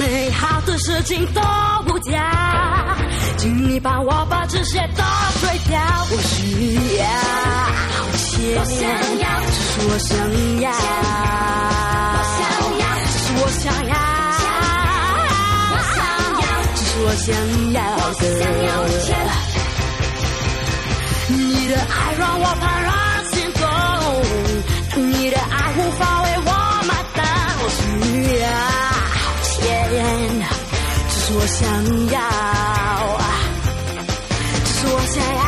美好的事情都无价，请你帮我把这些都推掉。我需要钱，我想要，这是我想要，我想要，这是我想要，我想要，这是我想要的。你的爱让我怦然心动，你的爱无法 我想要，只是我想要，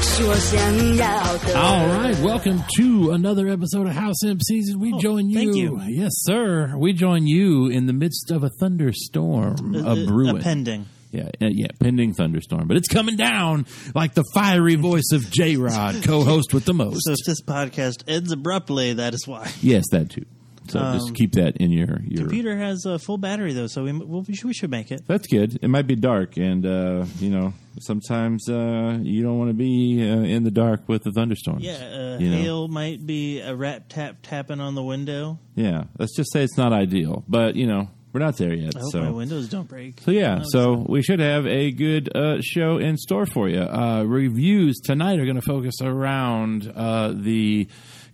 只是我想要的。 All right, welcome to another episode of House Imp Season. We join you. Oh, thank you. Yes, sir. We join you in the midst of a thunderstorm, a, Uh, brewing. A pending. Yeah, uh, yeah, pending thunderstorm, but it's coming down like the fiery voice of J Rod, co-host with the most. So if this podcast ends abruptly, that is why. yes, that too. So Um, just keep that in your your. Computer has a full battery though, so we well, we, should, we should make it. That's good. It might be dark, and uh, you know sometimes uh, you don't want to be uh, in the dark with the thunderstorms. Yeah, uh, you know? hail might be a rap tap tapping on the window. Yeah, let's just say it's not ideal, but you know we're not there yet. I hope so my windows don't break. So yeah, so we should have a good uh, show in store for you. Uh, reviews tonight are going to focus around uh, the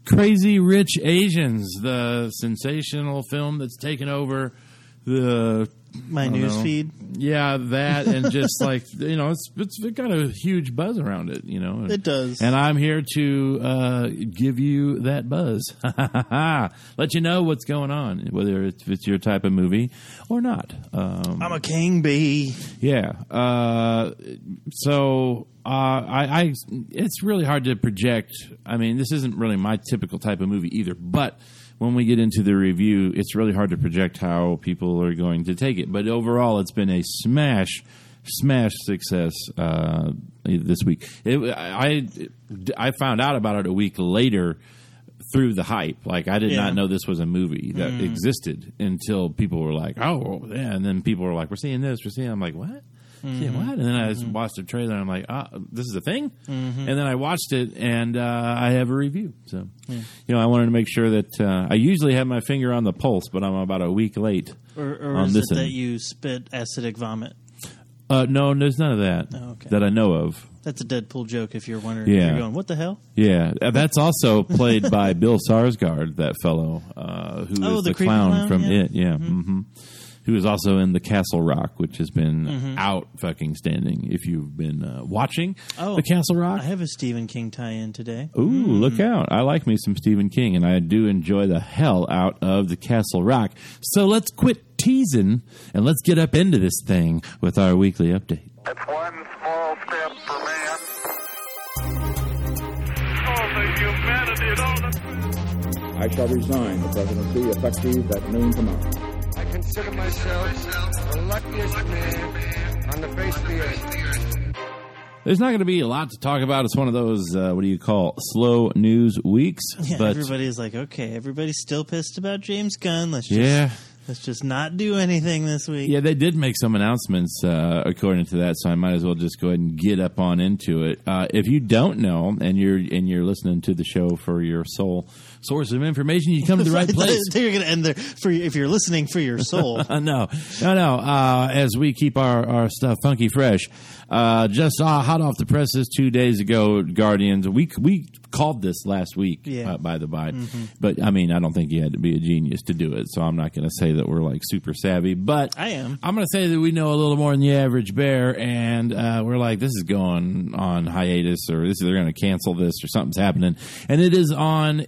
Crazy Rich Asians, the sensational film that's taken over the my news know. feed. Yeah, that and just like you know, it's it's got a huge buzz around it. You know, It does. And I'm here to uh, give you that buzz, let you know what's going on, whether it's, it's your type of movie or not. Um, I'm a king bee. yeah. Uh, so uh, I, I, it's really hard to project. I mean, this isn't really my typical type of movie either. But when we get into the review, it's really hard to project how people are going to take it. But overall, it's been a smash, smash success uh, this week. It, I, I found out about it a week later through the hype. Like I did Yeah. not know this was a movie that existed until people were like, "Oh, yeah," and then people were like, "We're seeing this, we're seeing." I'm like, "What?" Seeing what? And then I just watched the trailer and I'm like, ah, this is a thing? And then I watched it and uh, I have a review. So, you know, I wanted to make sure that uh, I usually have my finger on the pulse, but I'm about a week late. Or, or On is this it that you spit acidic vomit? Uh, no, there's none of that Oh, okay. that I know of. That's a Deadpool joke. If you're wondering, Yeah. you're going, what the hell? Yeah, uh, that's also played by Bill Skarsgård, that fellow uh, who is Oh, the the, clown, clown, from yeah. It. Yeah, hmm who is also in the Castle Rock, which has been Mm-hmm. out fucking standing. If you've been uh, watching Oh, the Castle Rock, I have a Stephen King tie-in today. Ooh, look out. I like me some Stephen King, and I do enjoy the hell out of the Castle Rock. So let's quit teasing and let's get up into this thing with our weekly update. It's one small step for man. Oh, the humanity of all the... I shall resign the presidency effective at noon tomorrow. I consider myself the luckiest man on the face of the earth. There's not going to be a lot to talk about. It's one of those, uh, what do you call, slow news weeks. Yeah, but everybody's like, okay, everybody's still pissed about James Gunn. Let's just, yeah, let's just not do anything this week. yeah, they did make some announcements uh, according to that, so I might as well just go ahead and get up on into it. Uh, if you don't know, and you're and you're listening to the show for your sole source of information, you come to the right place. You're going to end there for if you're listening for your soul. No, no, no. Uh, as we keep our, our stuff funky fresh, uh, just uh, hot off the presses two days ago, Guardians. We we called this last week, Yeah. uh, by the by. But I mean, I don't think you had to be a genius to do it, so I'm not going to say that we're like super savvy. But I am. I'm going to say that we know a little more than the average bear, and uh, we're like, this is going on hiatus, or this they're going to cancel this, or something's happening, and it is on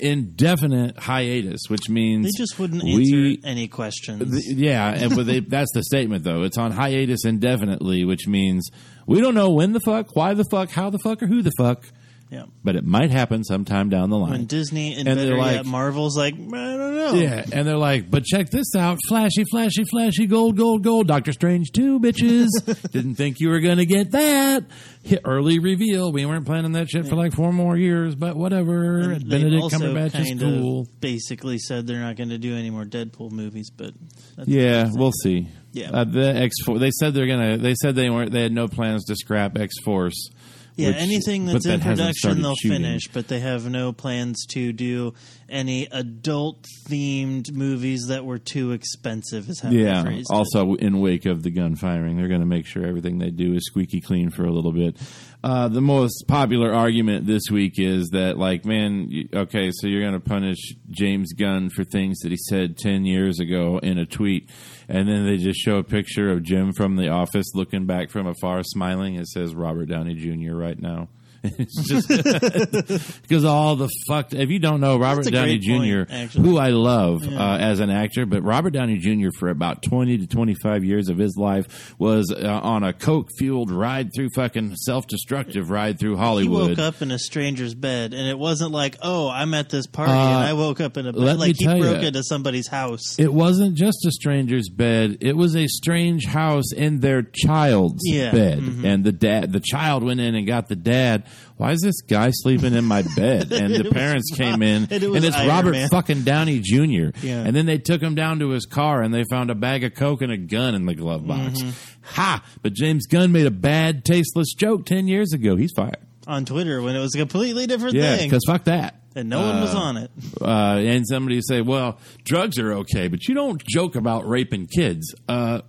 indefinite hiatus, which means They just wouldn't we answer any questions. yeah, and but they, that's the statement though. It's on hiatus indefinitely, which means we don't know when the fuck, why the fuck, how the fuck, or who the fuck. Yeah. But it might happen sometime down the line. When. Disney and, And they're like- yet, Marvel's like, I don't know. Yeah, and they're like, but check this out: flashy, flashy, flashy, gold, gold, gold. Doctor Strange two bitches. Didn't think you were gonna get that. Hit early reveal. We weren't planning that shit for like four more years, but whatever. And Benedict Cumberbatch is cool. basically said they're not going to do any more Deadpool movies, but that's Yeah, we'll see. Yeah. uh, the X Force. They said they're gonna. They said they weren't. They had no plans to scrap X Force, Yeah, which- anything that's that in production, they'll shooting. finish, but they have no plans to do any adult themed movies that were too expensive. Is how they Yeah. phrased it. Also, in wake of the gun firing, they're going to make sure everything they do is squeaky clean for a little bit. Uh, the most popular argument this week is that, like, man, you- okay, so you're going to punish James Gunn for things that he said 10 years ago in a tweet. And then they just show a picture of Jim from the office looking back from afar, smiling. It says Robert Downey Jr. right now. It's just because all the fucked. If you don't know Robert Downey point, Jr., who I love uh, as an actor, but Robert Downey Jr. for about twenty to twenty five years of his life was uh, on a coke fueled ride through fucking self destructive ride through Hollywood. he woke up in a stranger's bed, and it wasn't like, "Oh, I'm at this party Uh, and I woke up in a bed." Like he broke ya. into somebody's house. It wasn't just a stranger's bed; it was a strange house in their child's Yeah, bed, mhm. and the dad, the child went in and got the dad. Why is this guy sleeping in my bed? And the was parents came in, and it was it's Iron Robert Man. fucking Downey Jr. Yeah. And then they took him down to his car, and they found a bag of coke and a gun in the glove box. Mm-hmm. Ha! But James Gunn made a bad, tasteless joke ten years ago. He's fired. on Twitter when it was a completely different Yeah, thing, because fuck that. and no one was on it. uh, and somebody say, "Well, drugs are okay, but you don't joke about raping kids." Uh,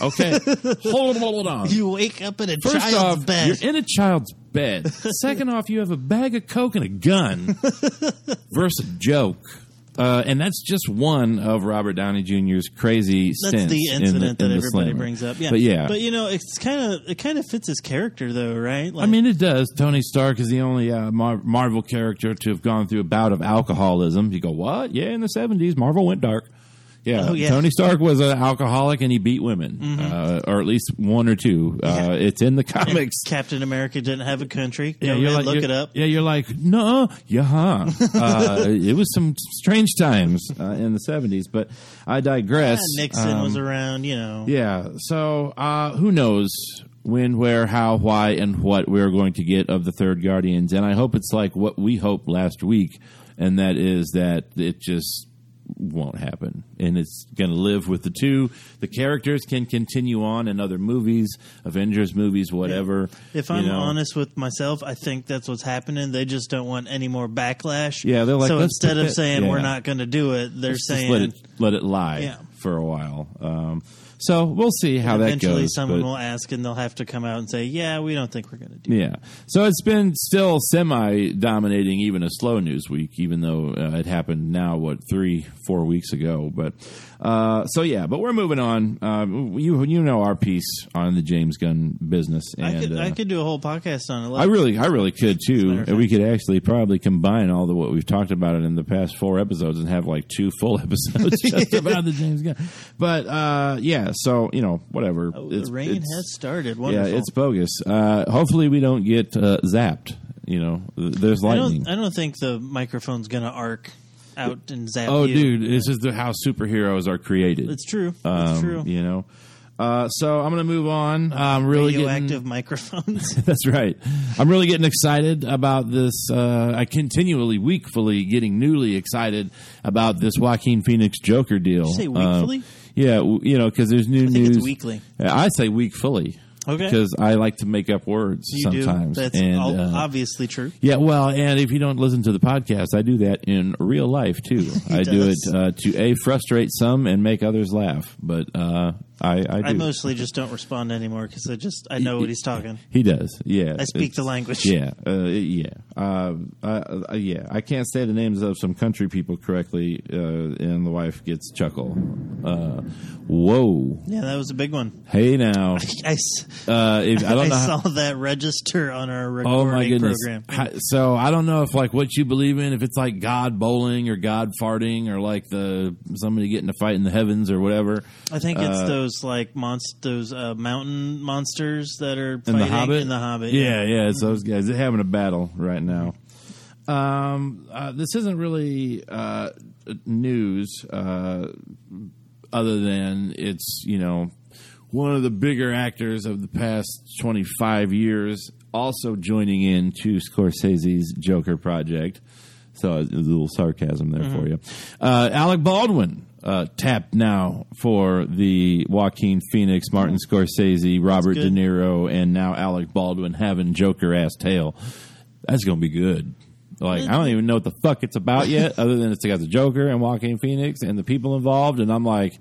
okay, hold, hold on. You wake up in a First child's off, bed. you're in a child's bed. Second off, you have a bag of coke and a gun versus a joke. Uh, and that's just one of Robert Downey Jr.'s crazy That's stints the in incident the, in that everybody slammer. brings up. Yeah, but yeah, but you know, it's kind of it kind of fits his character though, right? Like, I mean, it does. Tony Stark is the only uh, Mar- Marvel character to have gone through a bout of alcoholism. You go, what? Yeah, in the seventies, Marvel went dark. Yeah, Oh, yeah. Tony Stark was an alcoholic and he beat women, uh, or at least one or two. Uh, it's in the comics. Captain America didn't have a country. Yeah, you're like, look you're- it up. Yeah, you're like, no, yeah, huh. uh, it was some strange times uh, in the seventies, but I digress. Yeah, Nixon Um, was around, you know. yeah. So uh, who knows when, where, how, why, and what we're going to get of the third Guardians? And I hope it's like what we hoped last week, and that is that it just won't happen, and it's going to live with the two. The characters can continue on in other movies, Avengers movies, whatever. If I'm know. honest with myself, I think that's what's happening. They just don't want any more backlash. Yeah, they're like, so instead of saying yeah. we're not going to do it, they're Let's saying let it let it lie Yeah. for a while. Um, so we'll see how that goes. eventually someone but- will ask and they'll have to come out and say, "Yeah, we don't think we're going to do." it. Yeah. So it's been still semi dominating even a slow news week, even though uh, it happened now, what, three, four weeks ago. But uh, so, yeah, but we're moving on. Um, you you know our piece on the James Gunn business. And, I could uh, I could do a whole podcast on it. I really, I really could too. And we could actually probably combine all the what we've talked about it in the past four episodes and have like two full episodes just about the James Gunn. But uh, yeah, so you know, whatever. Oh, the rain has started. Wonderful. Yeah, it's bogus. Uh, hopefully, we don't get uh, zapped. You know, there's I lightning. don't. I don't think the microphone's going to arc out and zap you. oh, you. dude, this is the how superheroes are created. it's true. It's Um, true. You know. Uh, so I'm going to move on. I'm really Radioactive getting. microphones. That's right. I'm really getting excited about this. Uh, I continually, weekfully, getting newly excited about this Joaquin Phoenix Joker deal. you say Um, weekfully? Yeah, you know, because there's new news. weekly. I say weekfully. Okay. Because I like to make up words You sometimes. do. That's and, uh, obviously true. Yeah, well, and if you don't listen to the podcast, I do that in real life too. I do it uh, to a frustrate some and make others laugh. But uh, I, I. I mostly just don't respond anymore because I just I know what he's talking. he does. Yeah, I speak the language. Yeah, uh, yeah, uh, uh, yeah. I can't say the names of some country people correctly, uh, and the wife gets chuckle. Uh, whoa! Yeah, that was a big one. Hey now, I, s- uh, if, I I saw how- that register on our Oh recording my goodness! program. How- So I don't know if like what you believe in, if it's like God bowling or God farting or like the somebody getting a fight in the heavens or whatever. I think it's uh, those like monst- those uh, mountain monsters that are In the Hobbit, in the Hobbit. yeah, yeah, it's those guys. They're having a battle right now. Um, uh, this isn't really uh, news, uh, other than it's you know one of the bigger actors of the past twenty five years, also joining in to Scorsese's Joker project. So a little sarcasm there for you. Uh, Alec Baldwin uh, tapped now for the Joaquin Phoenix, Martin Scorsese, Robert De. Niro, and now Alec Baldwin having Joker ass tale. That's going to be good. Like I don't even know what the fuck it's about yet, other than it's got the Joker and Joaquin Phoenix and the people involved, and I'm like,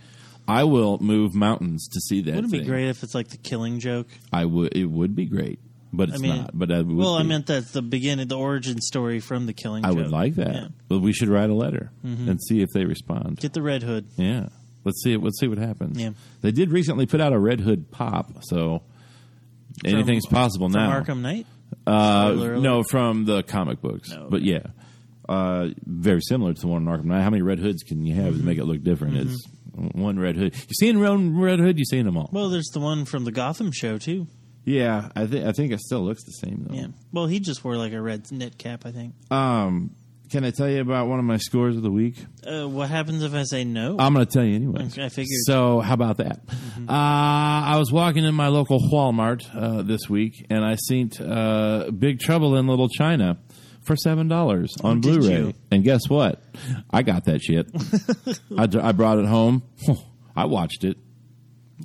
I will move mountains to see that. Wouldn't it be thing. great if it's like the Killing Joke? I would. It would be great, but it's I mean, not. But I well, I meant that's the beginning, the origin story from the Killing I Joke. would like that. Yeah. But we should write a letter and see if they respond. Get the Red Hood. Yeah. Let's see. Let's see what happens. Yeah. They did recently put out a Red Hood pop, so anything's possible From now. Arkham Knight. uh, no, from the comic books, No. but yeah, uh, very similar to the one in Arkham Knight. How many Red Hoods can you have to make it look different? It's one Red Hood. You seen one Red Hood? You seen them all? Well, there's the one from the Gotham show too. Yeah, I think I think it still looks the same though. Yeah. Well, he just wore like a red knit cap, I think. Um, can I tell you about one of my scores of the week? Uh, what happens if I say no? I'm going to tell you anyway. I figured. So, how about that? Uh, I was walking in my local Walmart uh, this week, and I seen uh, Big Trouble in Little China for seven dollars on Oh, Blu-ray. And guess what? I got that shit. I, dr- I brought it home. I watched it.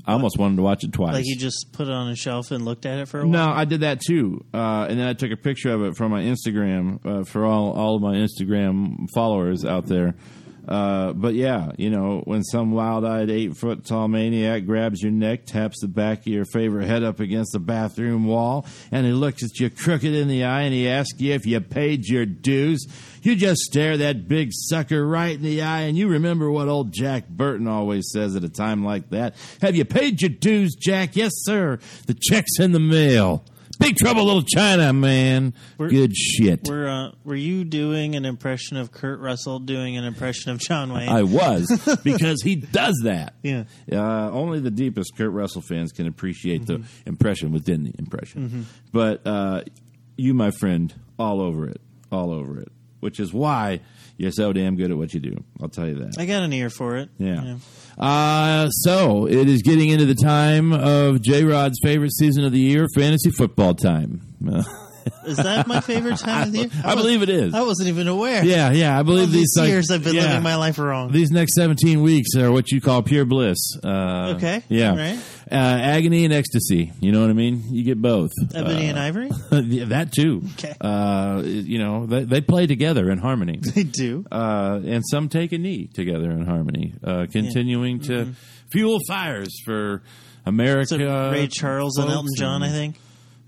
I almost wanted to watch it twice. like you just put it on a shelf and looked at it for a while. No, I did that too, uh, and then I took a picture of it for my Instagram uh, for all all of my Instagram followers out there. Uh, but yeah, you know, when some wild-eyed eight-foot tall maniac grabs your neck, taps the back of your favorite head up against the bathroom wall, and he looks at you crooked in the eye, and he asks you if you paid your dues, you just stare that big sucker right in the eye, and you remember what old Jack Burton always says at a time like that: "Have you paid your dues, Jack? Yes, sir. The check's in the mail." Big trouble, little China, man. We're- Good shit. Were uh, Were you doing an impression of Kurt Russell doing an impression of John Wayne? I was because he does that. Yeah. Uh, only the deepest Kurt Russell fans can appreciate the impression within the impression. But uh, you, my friend, all over it, all over it. Which is why you're so damn good at what you do. I'll tell you that. I got an ear for it. Yeah. Uh, so it is getting into the time of J Rod's favorite season of the year, fantasy football time. Uh, Is that my favorite time of the year? I believe it is. I wasn't even aware. yeah, yeah. I believe these like, years I've been yeah. living my life wrong. These next 17 weeks are what you call pure bliss. Uh, Okay, Yeah. right. Uh, agony and ecstasy. You know what I mean? You get both. Ebony and Ivory. Uh, yeah, that too. Okay. Uh, you know, they, they play together in harmony. They do. Uh, and some take a knee together in harmony, uh, continuing to fuel fires for America. Mm-hmm. Ray Charles and Elton John, I think.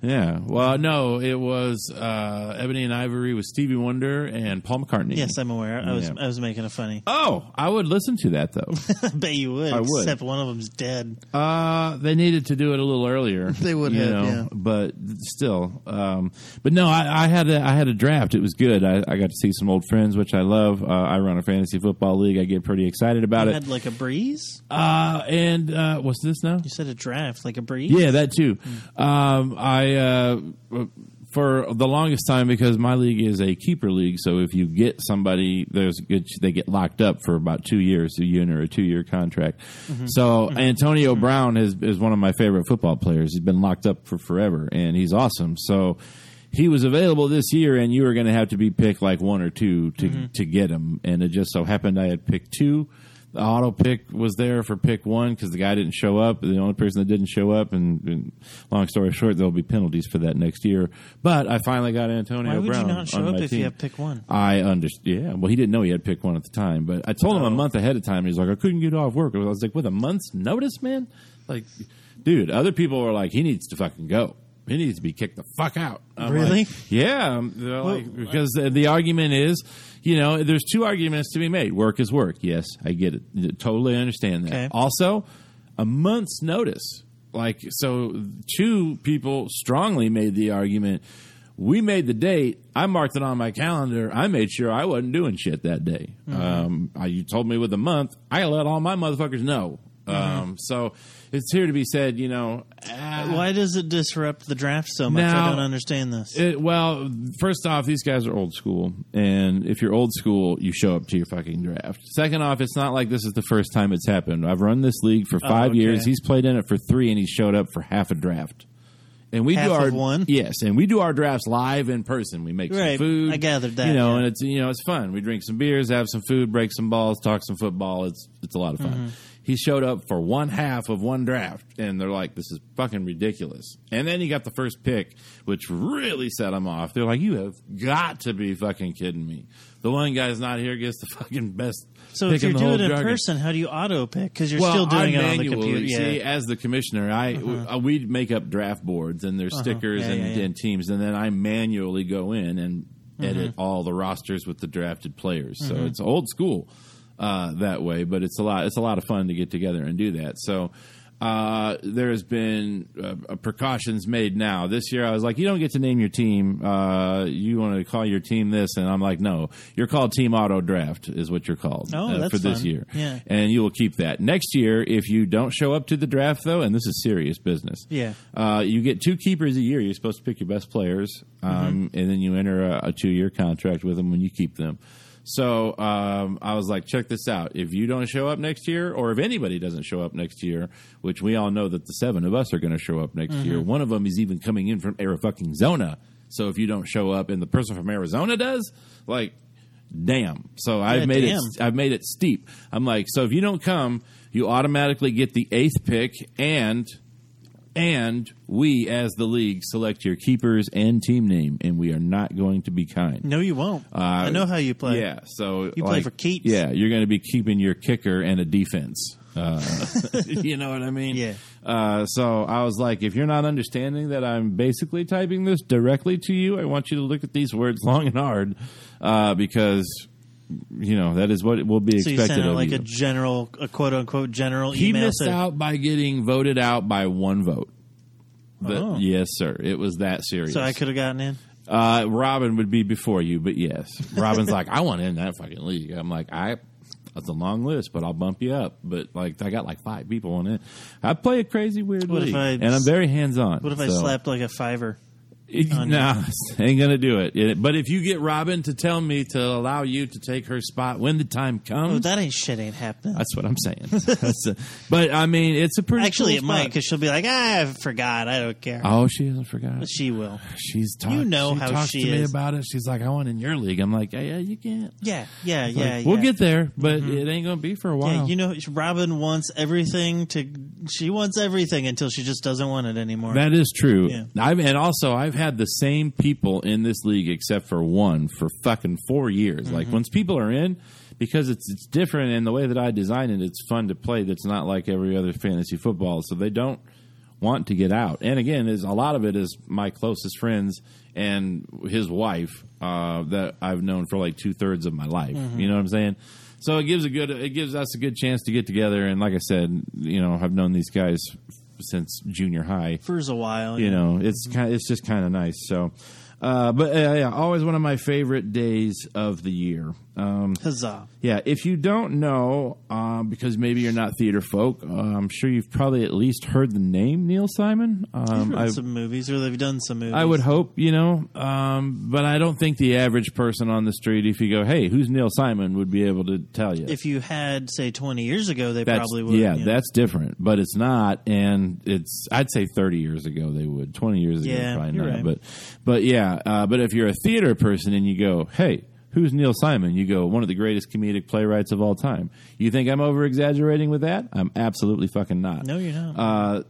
Yeah. Well, no, it was uh, Ebony and Ivory with Stevie Wonder and Paul McCartney. Yes, I'm aware. I was Yeah. I was making a funny. Oh, I would listen to that though. I bet you would. I would. Except one of them's dead. Uh, they needed to do it a little earlier. They would you have, know, yeah. But still, um, but no, I, I had a, I had a draft. It was good. I, I got to see some old friends, which I love. Uh, I run a fantasy football league. I get pretty excited about You it. had like a breeze. Uh, and uh, what's this now? You said a draft, like a breeze. Yeah, that too. Um, I uh, for the longest time because my league is a keeper league. So if you get somebody, there's good they get locked up for about two years. a you or a two year contract. Mm-hmm. So mm-hmm. Antonio mm-hmm. Brown is is one of my favorite football players. He's been locked up for forever, and he's awesome. So. He was available this year, and you were going to have to be picked like one or two to to get him. And it just so happened I had picked two. The auto pick was there for pick one because the guy didn't show up. The only person that didn't show up, and, and long story short, there'll be penalties for that next year. But I finally got Antonio Why would Brown you not show up if team. you have pick one? I understand. Yeah, well, he didn't know he had pick one at the time, but I told him Oh. a month ahead of time. He's like, I couldn't get off work. I was like, with a month's notice, man. Like, dude, other people were like, he needs to fucking go. He needs to be kicked the fuck out. I'm Really? like, yeah, they're like, because the argument is, you know, there's two arguments to be made. Work is work. Yes, I get it. Totally understand that. Okay. Also, a month's notice. Like, so two people strongly made the argument. We made the date. I marked it on my calendar. I made sure I wasn't doing shit that day. Um, I, you told me with a month. I let all my motherfuckers know. Um, so it's here to be said, you know. ah, Why does it disrupt the draft so much? Now- I don't understand this. it, well, first off, these guys are old school, and if you're old school, you show up to your fucking draft. Second off, it's not like this is the first time it's happened. I've run this league for five okay. years. He's played in it for three, and he showed up for half a draft. And we Half do our one? yes, and we do our drafts live in person. We make Right. some food. I gathered that, You know, yeah. and it's you know it's fun. We drink some beers, have some food, break some balls, talk some football. It's it's a lot of fun. Mm-hmm. He showed up for one half of one draft, and they're like, "This is fucking ridiculous." And then he got the first pick, which really set him off. They're like, "You have got to be fucking kidding me!" The one guy's not here gets the fucking best. So if you're doing it in person, how do you auto pick? Because you're Well, still doing I it on the computer. See, Yeah. Uh-huh. as the commissioner, I uh, we'd make up draft boards and there's stickers Yeah, and, yeah, and teams, and then I manually go in and edit Mm-hmm. all the rosters with the drafted players. So it's old school uh, that way, but it's a lot. It's a lot of fun to get together and do that. So. Uh, there has been uh, precautions made now. This year, I was like, "You don't get to name your team. Uh, you want to call your team this?" And I'm like, "No, you're called Team Auto Draft, is what you're called Oh, uh, for this fun. year." Yeah. and you will keep that next year. If you don't show up to the draft, though, and this is serious business, Yeah. uh, you get two keepers a year. You're supposed to pick your best players, um, and then you enter a, a two year contract with them when you keep them. So um, I was like, check this out. If you don't show up next year, or if anybody doesn't show up next year, which we all know that the seven of us are going to show up next year, one of them is even coming in from Arizona. So if you don't show up, and the person from Arizona does, like, damn. So I've Yeah, made damn. it. I've made it steep. I'm like, so if you don't come, you automatically get the eighth pick, and and we as the league select your keepers and team name, and we are not going to be kind. no, you won't. I know how you play. Yeah, so You play for keeps. Yeah, you're going to be keeping your kicker and a defense. Uh, you know what I mean? Yeah. Uh, so I was like, if you're not understanding that I'm basically typing this directly to you, I want you to look at these words long and hard uh, because you know that is what will be So you expected sent out of like you. a general, a quote unquote general he email. missed to, out by getting voted out by one vote. But, Oh. Yes, sir. It was that serious. So I could have gotten in. Uh, Robin would be before you, but yes, Robin's like, I want in that fucking league. I'm like, I. That's a long list, but I'll bump you up. But like, I got like five people on it. I play a crazy weird What if league, I- and I'm very hands on. What if I slapped like a fiver? No, nah, ain't gonna do it. But if you get Robin to tell me to allow you to take her spot when the time comes, Oh, that ain't shit ain't happening. that's what I'm saying. A- but I mean, it's a pretty Actually, cool it might because she'll be like, ah, I forgot. I don't care. Oh, she hasn't forgotten. She will. She's talked. You know she how talks she to me about it. She's like, "I want in your league." I'm like, "Yeah, yeah, you can't." Yeah, yeah, Like, yeah. we'll yeah. get there, but it ain't gonna be for a while. Yeah, you know, Robin wants everything to. She wants everything until she just doesn't want it anymore. that is true. Yeah. I've and also I've had the same people in this league except for one for fucking four years. Mm-hmm. Like once people are in, because it's it's different and the way that I design it, it's fun to play. That's not like every other fantasy football, so they don't want to get out. And again, is a lot of it is my closest friends and his wife uh, that I've known for like two thirds of my life. Mm-hmm. You know what I'm saying? So it gives a good it gives us a good chance to get together. And like I said, you know, I've known these guys since junior high for a while. you yeah. know it's kind it's just kind of nice so uh, but uh, yeah always one of my favorite days of the year um, Huzzah! yeah if you don't know um, because maybe you're not theater folk uh, i'm sure you've probably at least heard the name neil simon um, I've some movies, or they've done some movies. I would hope, you know, um, but I don't think the average person on the street, if you go, "Hey, who's Neil Simon?" would be able to tell you. If you had, say, twenty years ago, they That's, probably would. yeah, you know. that's different, but it's not, and it's I'd say thirty years ago they would, twenty years ago Yeah, probably not, right. but but yeah, uh, but if you're a theater person and you go, hey. Who's Neil Simon? You go, one of the greatest comedic playwrights of all time. You think I'm over exaggerating with that? I'm absolutely fucking not. No, you're not. Uh,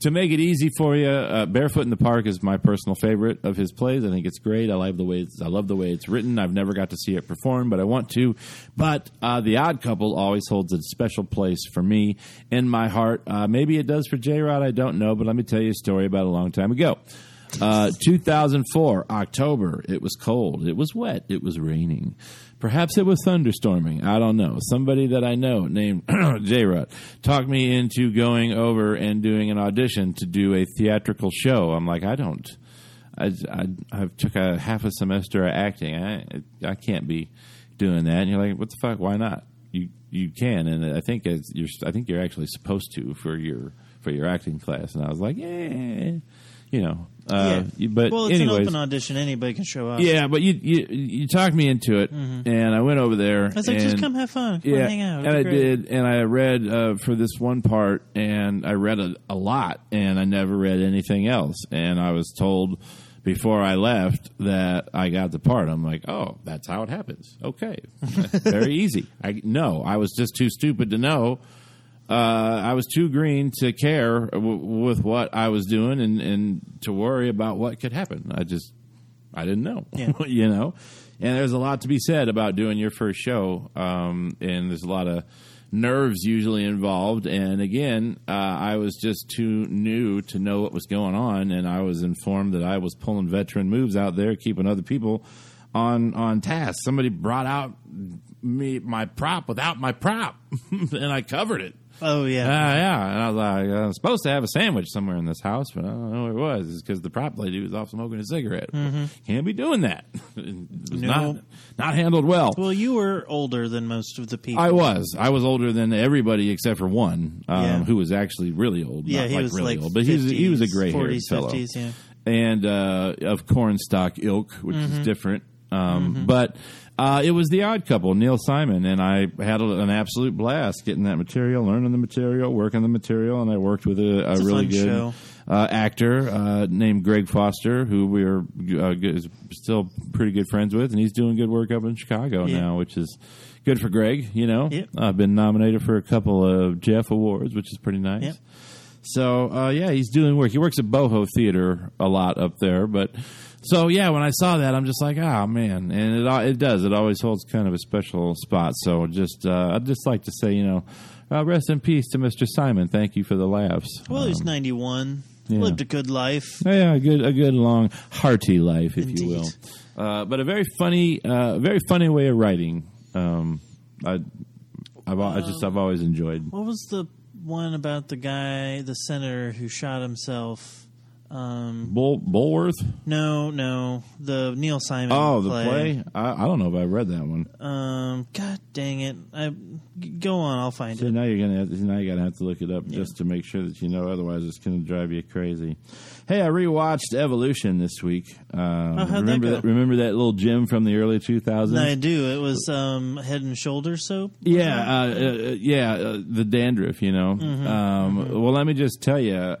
to make it easy for you, uh, Barefoot in the Park is my personal favorite of his plays. I think it's great. I love the way it's, I love the way it's written. I've never got to see it performed, but I want to. But uh, The Odd Couple always holds a special place for me in my heart. Uh, maybe it does for J Rod. I don't know, but let me tell you a story about a long time ago. Uh, 2004, October. It was cold. It was wet. It was raining. Perhaps it was thunderstorming. I don't know. Somebody that I know named J Rod talked me into going over and doing an audition to do a theatrical show. I'm like, I don't. I, I, I took a half a semester of acting. I, I can't be doing that. And you're like, what the fuck? Why not? You you can, and I think it's, you're I think you're actually supposed to for your for your acting class. And I was like, yeah. You know. Uh, you- But well, it's anyways, an open audition. Anybody can show up. yeah, but you you you talked me into it, and I went over there. Mm-hmm. I was like, and, just come have fun. Come yeah, hang out. and I did, and I read uh, for this one part, and I read a, a lot, and I never read anything else, and I was told before I left that I got the part. I'm like, oh, that's how it happens. Okay, very easy. I no, I was just too stupid to know. Uh, I was too green to care w- with what I was doing and, and to worry about what could happen. I just I didn't know, Yeah. you know. And there's a lot to be said about doing your first show, um, and there's a lot of nerves usually involved. And again, uh, I was just too new to know what was going on, and I was informed that I was pulling veteran moves out there, keeping other people on on task. Somebody brought out me my prop without my prop, and I covered it. Oh yeah. Yeah, yeah. And I was like, I'm supposed to have a sandwich somewhere in this house, but I don't know where it was. It's because the prop lady was off smoking a cigarette. Can't be doing that. it was No. not not handled well. well, you were older than most of the people. I was. I was older than everybody except for one, um, Yeah. who was actually really old. yeah, not he like was really like old, but he was he was a gray haired fellow 50s, yeah. and uh, of cornstalk ilk, which Mm-hmm. is different. Um, But uh, it was the Odd Couple, Neil Simon, and I had a, an absolute blast getting that material, learning the material, working the material, and I worked with a, a really good uh, actor uh, named Greg Foster, who we are uh, good, still pretty good friends with, and he's doing good work up in Chicago Yeah. now, which is good for Greg. You know, Yep. I've been nominated for a couple of Jeff Awards, which is pretty nice. Yep. So uh, yeah, he's doing work. He works at Boho Theater a lot up there, but so yeah, when I saw that, I'm just like, ah, man, and it it does. It always holds kind of a special spot. So just uh, I'd just like to say, you know, uh, rest in peace to Mr. Simon. Thank you for the laughs. Well, he's Um, 91. yeah. Lived a good life. yeah, a good, a good long, hearty life, if Indeed. you will. Uh, but a very funny, uh, very funny way of writing. Um, I, I've, I just, I've always enjoyed. What was the one about the guy, the senator who shot himself? Um, Bull, Bulworth. no, no, the Neil Simon. Oh, the play. I, I don't know if I read that one. Um, God dang it! I go on. I'll find So it. now you're gonna have to, now you gotta have to look it up just to make sure that you know. Otherwise, it's gonna drive you crazy. Hey, I rewatched Evolution this week. Um, Oh, that remember go? that? Remember that little gym from the early 2000s? I do. It was um, Head and Shoulder soap. Yeah, uh, uh, yeah, uh, the dandruff. You know. Mm-hmm. Um, Well, let me just tell you.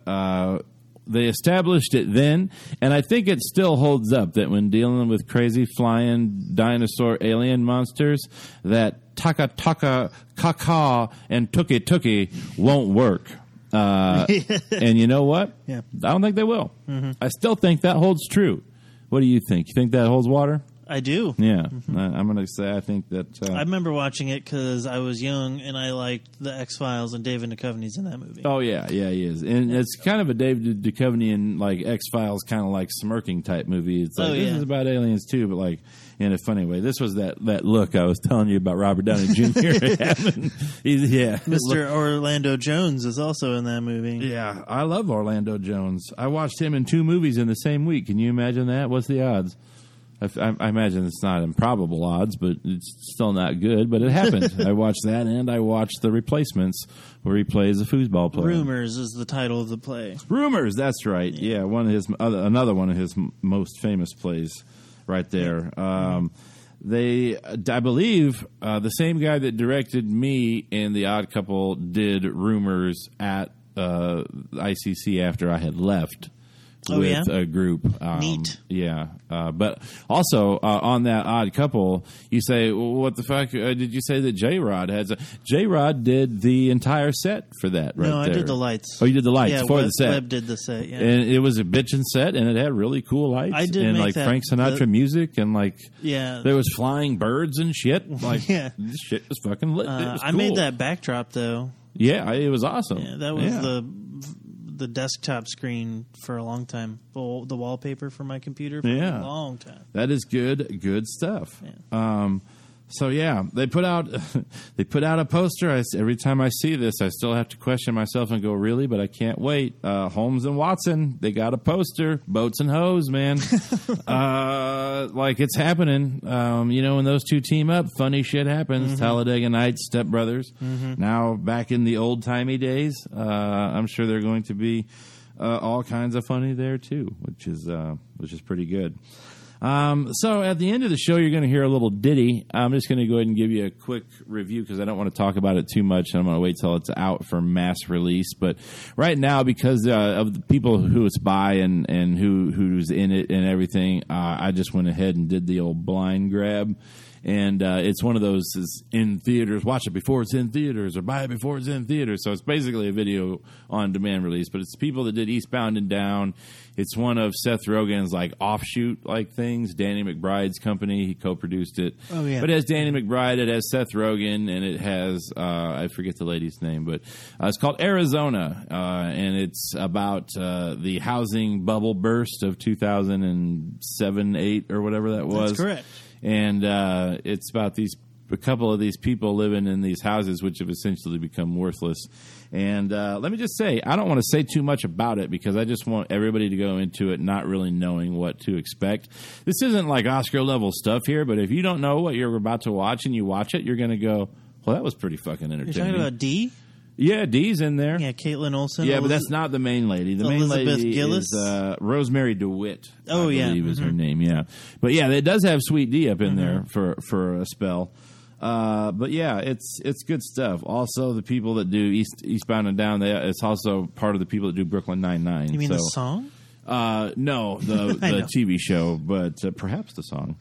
They established it then, and I think it still holds up. That when dealing with crazy flying dinosaur alien monsters, that taka taka kaka and tuki tuki won't work. Uh, and you know what? Yeah. I don't think they will. I still think that holds true. What do you think? You think that holds water? I do. Yeah, I, I'm going to say I think that. Uh, I remember watching it because I was young and I liked the X Files and David Duchovny's in that movie. Oh yeah, yeah, he is, and it's kind of a David Duchovny and like X Files kind of like smirking type movie. It's like Oh, this is about aliens too, but like in a funny way. This was that that look I was telling you about Robert Downey Jr. yeah, Mr. Orlando Jones is also in that movie. Yeah, I love Orlando Jones. I watched him in two movies in the same week. Can you imagine that? What's the odds? I, I, imagine it's not improbable odds, but it's still not good. But it happened. I watched that, and I watched The Replacements, where he plays a foosball player. Rumors is the title of the play. Rumors. That's right. Yeah, one of his other, another one of his m- most famous plays, right there. Um, they, I believe, uh, the same guy that directed me in The Odd Couple did Rumors at uh, ICC after I had left. Oh, with yeah? a group, um, Neat. yeah. Uh, but also uh, on that odd couple, you say, well, "What the fuck uh, did you say that J Rod has?" J Rod did the entire set for that. Right no, I there. did the lights. Oh, you did the lights yeah, for Webb, the set Webb did the set. Yeah, and it was a bitchin' set, and it had really cool lights. I did and make like that- Frank Sinatra the- music, and like yeah. there was flying birds and shit. Like Yeah. this shit was fucking lit. it uh, was I made that backdrop though. Yeah, it was awesome. Yeah, that was Yeah. the the desktop screen for a long time. The, the wallpaper for my computer for Yeah. a long time. That is good, good stuff. Yeah. Um, so yeah, they put out they put out a poster. I, every time I see this, I still have to question myself and go, really? But I can't wait. Uh, Holmes and Watson, they got a poster. Boats and hose, man. uh, like it's happening. Um, you know, when those two team up, funny shit happens. Talladega Nights, Step Brothers. Now back in the old timey days, uh, I'm sure they're going to be uh, all kinds of funny there too, which is uh, which is pretty good. Um, so at the end of the show, you're going to hear a little ditty. I'm just going to go ahead and give you a quick review because I don't want to talk about it too much. And I'm going to wait till it's out for mass release. But right now, because uh, of the people who it's by and and who who's in it and everything, uh, I just went ahead and did the old blind grab. And uh, it's one of those is in theaters. Watch it before it's in theaters, or buy it before it's in theaters. So it's basically a video on demand release. But it's people that did Eastbound and Down. It's one of Seth Rogen's like offshoot like things. Danny McBride's company. He co-produced it. Oh, yeah. But it has Danny McBride. It has Seth Rogen, and it has uh, I forget the lady's name, but uh, it's called Arizona, uh, and it's about uh, the housing bubble burst of 2007, eight, or whatever that was. That's correct. And uh, it's about these a couple of these people living in these houses, which have essentially become worthless. And uh, let me just say, I don't want to say too much about it because I just want everybody to go into it not really knowing what to expect. This isn't like Oscar level stuff here, but if you don't know what you're about to watch and you watch it, you're going to go, "Well, that was pretty fucking entertaining. You're entertaining." talking about D? Yeah, Dee's in there. Yeah, Kaitlin Olson. Yeah, but that's not the main lady. The main lady Gillis? is uh, Rosemarie DeWitt. Oh, I yeah. believe is her name. Yeah, but yeah, it does have Sweet Dee up in Mm-hmm. there for for a spell. Uh, but yeah, it's it's good stuff. Also, the people that do East Eastbound and Down, they, it's also part of the people that do Brooklyn Nine Nine. You mean so, the song? uh, no, the the. TV show, but uh, perhaps the song.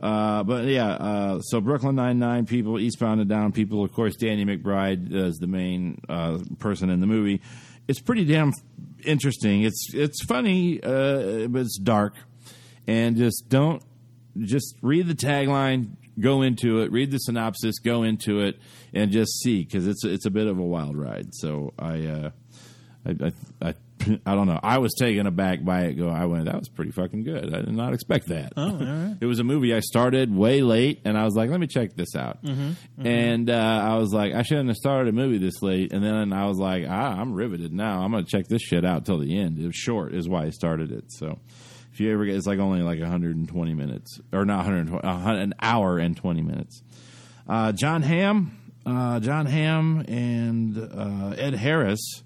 Uh, but yeah, uh, so Brooklyn Nine Nine people, Eastbound and Down people. Of course, Danny McBride is the main uh, person in the movie. It's pretty damn interesting. It's it's funny, uh, but it's dark. And just don't just read the tagline, go into it, read the synopsis, go into it, and just see because it's it's a bit of a wild ride. So I. Uh, I, I, I, I don't know. I was taken aback by it. Go, I went. That was pretty fucking good. I did not expect that. Oh, all right. It was a movie I started way late, and I was like, "Let me check this out." Mm-hmm, And uh, I was like, "I shouldn't have started a movie this late." And then I was like, ah, "I'm riveted now. I'm going to check this shit out till the end." It was short, is why I started it. So, if you ever get, it's like only like 120 minutes, or not 120, a an hour and 20 minutes. Uh, Jon Hamm, uh, Jon Hamm, and uh, Ed Harris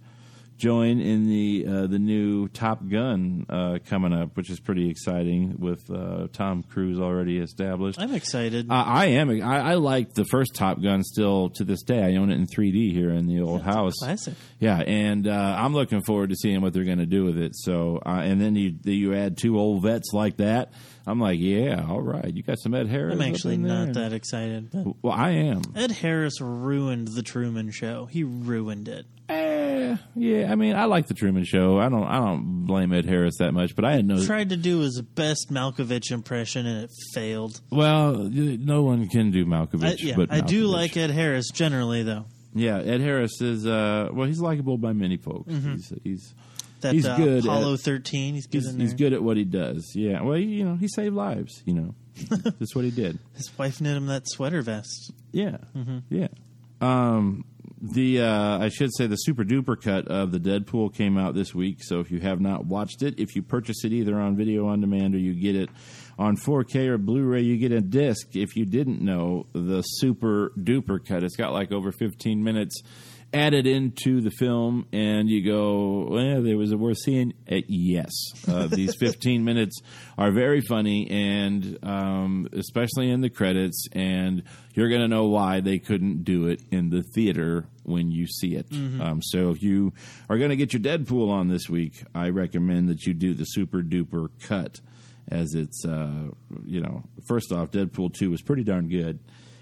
join in the uh, the new Top Gun uh, coming up, which is pretty exciting with uh, Tom Cruise already established. I'm excited. Uh, I am. I, I like the first Top Gun still to this day. I own it in 3D here in the old house. Classic. Yeah, and uh, I'm looking forward to seeing what they're going to do with it. So, uh, and then you you add two old vets like that. I'm like, yeah, all right. You got some Ed Harris. I'm actually not that excited. But Well, I am. Ed Harris ruined the Truman Show. He ruined it. Eh, yeah, yeah. I mean, I like the Truman Show. I don't. I don't blame Ed Harris that much, but I had no. Tried to do his best Malkovich impression and it failed. Well, no one can do Malkovich, I, yeah, but I do like Ed Harris generally, though. Yeah, Ed Harris is. Uh, well, he's likable by many folks. He's he's That He's uh, good Apollo at- 13, he's good he's, he's good at what he does. Yeah. Well, you know, he saved lives. You know, that's what he did. His wife knit him that sweater vest. Yeah. Yeah. Um, the uh, I should say the super duper cut of the Deadpool came out this week. So if you have not watched it, if you purchase it either on video on demand or you get it on 4K or Blu-ray, you get a disc. If you didn't know, the super duper cut, it's got like over 15 minutes added into the film, and you go, well, there was a worth seeing. Uh, yes, uh, these 15 minutes are very funny, and um, especially in the credits, and you're going to know why they couldn't do it in the theater when you see it. Um, so if you are going to get your Deadpool on this week, I recommend that you do the super duper cut. As it's, uh, you know, first off, Deadpool 2 was pretty darn good.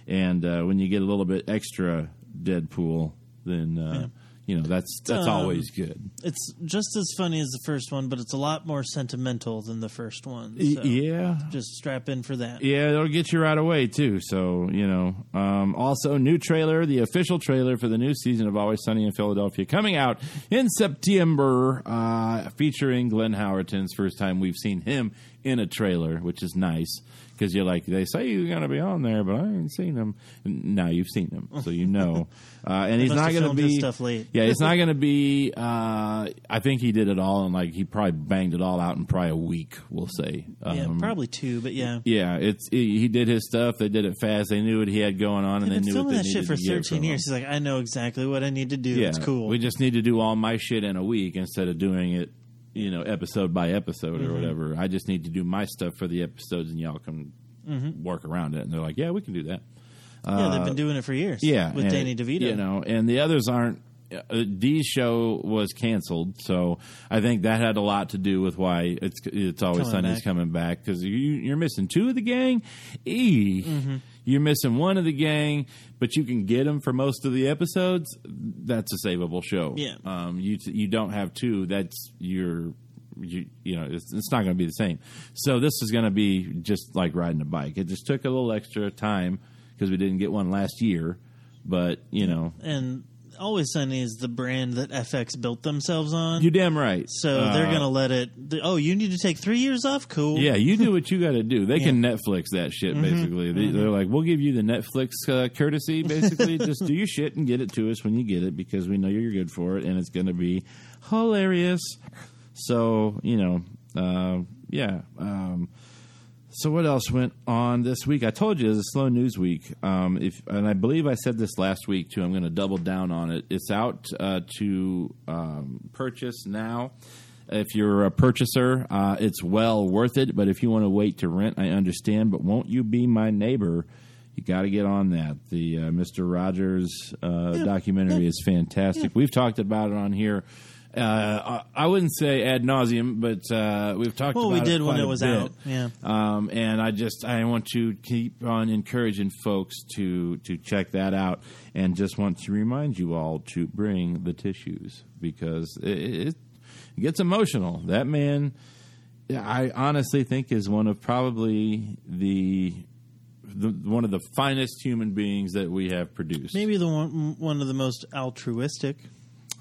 And uh, when you get a little bit extra Deadpool, then uh, you know that's that's Um, always good. It's just as funny as the first one, but it's a lot more sentimental than the first one. So yeah, just strap in for that. yeah, it'll get you right away too. So you know, um, also new trailer, the official trailer for the new season of Always Sunny in Philadelphia, coming out in September, uh, featuring Glenn Howerton's first time we've seen him in a trailer, which is nice because you're like they say you're going to be on there, but I ain't seen him. Now you've seen him, so you know. Uh, and he's not going to be stuff late. Yeah, it's not going to be. Uh, I think he did it all, and like he probably banged it all out in probably a week. We'll say. Yeah, Um, probably two, but yeah. yeah, it's he he did his stuff. They did it fast. They knew what he had going on, and they knew what they that shit for 13 years. He's like, I know exactly what I need to do. Yeah, it's cool. We just need to do all my shit in a week instead of doing it you know, episode by episode or whatever. I just need to do my stuff for the episodes, and y'all can work around it. And they're like, yeah, we can do that. yeah, they've been doing it for years. Uh, Yeah, with Danny DeVito. You know, and the others aren't. Uh, Dee's show was canceled, so I think that had a lot to do with why it's it's always Coming Sundays back. coming back because you, you're missing two of the gang. E, Mm-hmm. You're missing one of the gang, but you can get them for most of the episodes. That's a savable show. Yeah. um, you you don't have two. That's your you you know it's, it's not going to be the same. So this is going to be just like riding a bike. It just took a little extra time because we didn't get one last year, but you know and Always Sunny is the brand that FX built themselves on. you're damn right. so Uh, they're gonna let it. Oh, you need to take three years off. Cool. Yeah, you do what you got to do. They can Netflix that shit. Mm-hmm. Basically, they, they're like, "We'll give you the Netflix uh, courtesy. Basically, just do your shit and get it to us when you get it because we know you're good for it, and it's going to be hilarious." So you know, uh, yeah. Um, so what else went on this week? I told you it was a slow news week. Um, if and I believe I said this last week too. I'm going to double down on it. It's out uh, to um, purchase now. If you're a purchaser, uh, it's well worth it. But if you want to wait to rent, I understand. But won't you be my neighbor? You got to get on that. The uh, Mr. Rogers uh, documentary is fantastic. We've talked about it on here. Uh, I I wouldn't say ad nauseum, but uh, we've talked Well, about we did it when it was bit. out. Yeah. Um, and I just I want to keep on encouraging folks to to check that out, and just want to remind you all to bring the tissues because it, it, it gets emotional. That man, I honestly think is one of probably the. The, one of the finest human beings that we have produced. Maybe the one one of the most altruistic.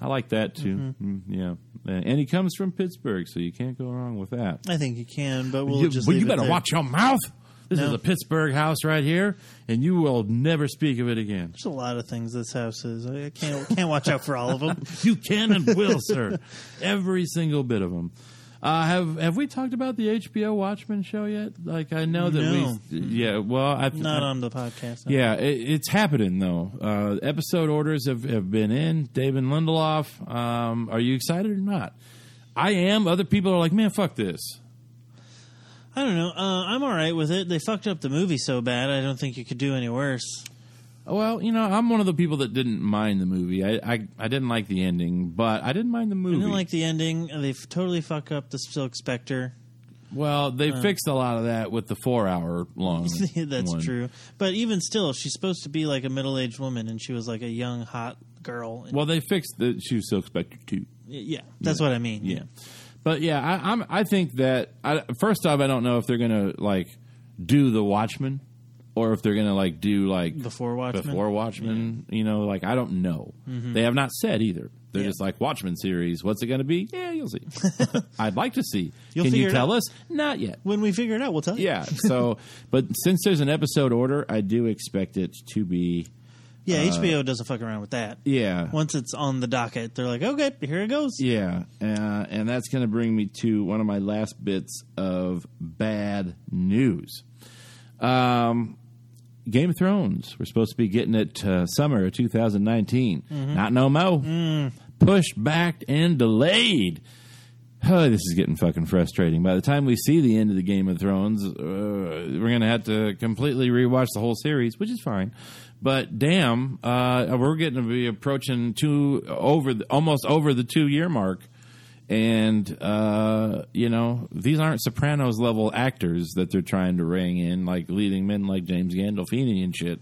I like that too. Mm, yeah, and he comes from Pittsburgh, so you can't go wrong with that. I think you can, but we'll you, just. well, you better there. watch your mouth. This No. is a Pittsburgh house right here, and you will never speak of it again. There's a lot of things this house is. I can't can't watch out for all of them. You can and will, sir. Every single bit of them. Uh, have have we talked about the HBO Watchmen show yet? Like I know that No. we, yeah. Well, I Not on the podcast. Yeah, it, it's happening though. Uh, episode orders have, have been in. David Lindelof, um, are you excited or not? I am. Other people are like, man, fuck this. I don't know. Uh, I'm all right with it. They fucked up the movie so bad. I don't think you could do any worse. Well, you know, I'm one of the people that didn't mind the movie. I I, I didn't like the ending, but I didn't mind the movie. I didn't like the ending. They f- totally fuck up the Silk Spectre. well, they Uh. fixed a lot of that with the four hour long. That's one. true. But even still, she's supposed to be like a middle aged woman, and she was like a young, hot girl. And- Well, they fixed the she was Silk Spectre too. yeah, that's what I mean. Yeah, but yeah, I, I'm. I think that I, first off, I don't know if they're gonna like do the Watchmen or if they're gonna like do like Before Watchmen? Before Watchmen, you know, like I don't know. They have not said either. They're Yeah. just like Watchmen series. What's it going to be? Yeah, you'll see. I'd like to see. You'll Can you tell us? Not yet. When we figure it out, we'll tell you. Yeah. So, but since there's an episode order, I do expect it to be. Yeah, Uh, HBO doesn't fuck around with that. Yeah. Once it's on the docket, they're like, okay, here it goes. Yeah, uh, and that's going to bring me to one of my last bits of bad news. Um, Game of Thrones. We're supposed to be getting it uh, summer of 2019. Not no mo. Pushed back and delayed. Oh, this is getting fucking frustrating. By the time we see the end of the Game of Thrones, uh, we're going to have to completely rewatch the whole series, which is fine. But damn, uh, we're getting to be approaching two over the, almost over the two year mark, and uh, you know these aren't Sopranos level actors that they're trying to ring in, like leading men like James Gandolfini and shit.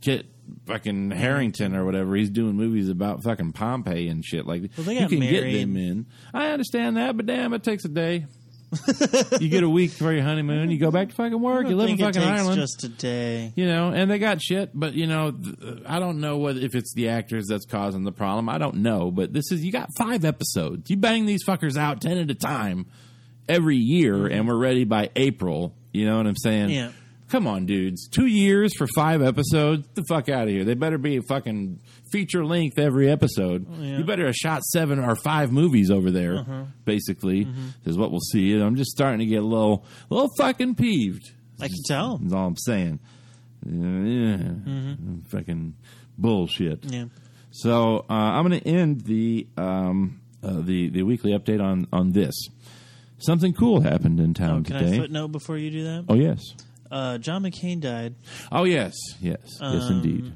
Kit fucking Harington or whatever. He's doing movies about fucking Pompeii and shit. Like Well, you can get them in. I understand that, but damn, it takes a day. you get a week for your honeymoon. You go back to fucking work. You live in fucking Ireland. just a day. you know, and they got shit, but you know, th- I don't know whether if it's the actors that's causing the problem. I don't know, but this is you got five episodes. You bang these fuckers out ten at a time every year, and we're ready by April. You know what I'm saying? Yeah. Come on, dudes. Two years for five episodes? Get the fuck out of here. They better be fucking feature length every episode. Yeah. You better have shot seven or five movies over there, basically, is what we'll see. I'm just starting to get a little, little fucking peeved. I can tell. That's all I'm saying. Yeah, Fucking bullshit. Yeah. So uh, I'm going to end the um, uh, the the weekly update on on this. Something cool happened in town Oh, can today. I footnote before you do that? oh yes, Uh, John McCain died. oh yes, yes, yes, Um, indeed.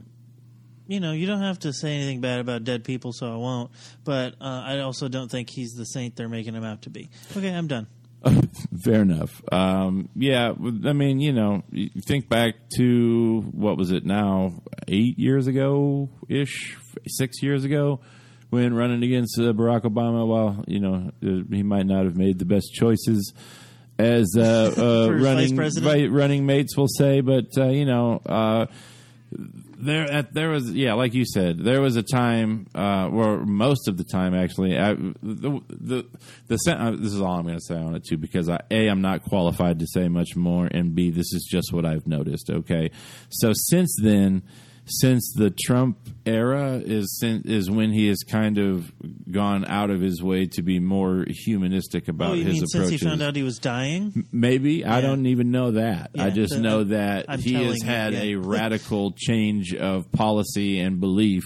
You know, you don't have to say anything bad about dead people, so I won't. But uh, I also don't think he's the saint they're making him out to be. Okay, I'm done. Fair enough. Um, yeah, I mean, you know, you think back to what was it now, eight years ago ish, six years ago, when running against uh, Barack Obama. Well, you know uh, he might not have made the best choices as uh, uh, running president? vi- running mates will say, but uh, you know. There, at, there was, yeah, like you said, there was a time, uh, or most of the time, actually. I, the the the uh, this is all I'm going to say on it too, because I, a, I'm not qualified to say much more, and b, this is just what I've noticed. Okay, so since then, since the Trump era is is when he has kind of gone out of his way to be more humanistic about oh, you his mean approaches. since he found out he was dying? Maybe I don't even know that. I just know that I'm he has you, had yeah. a radical change of policy and belief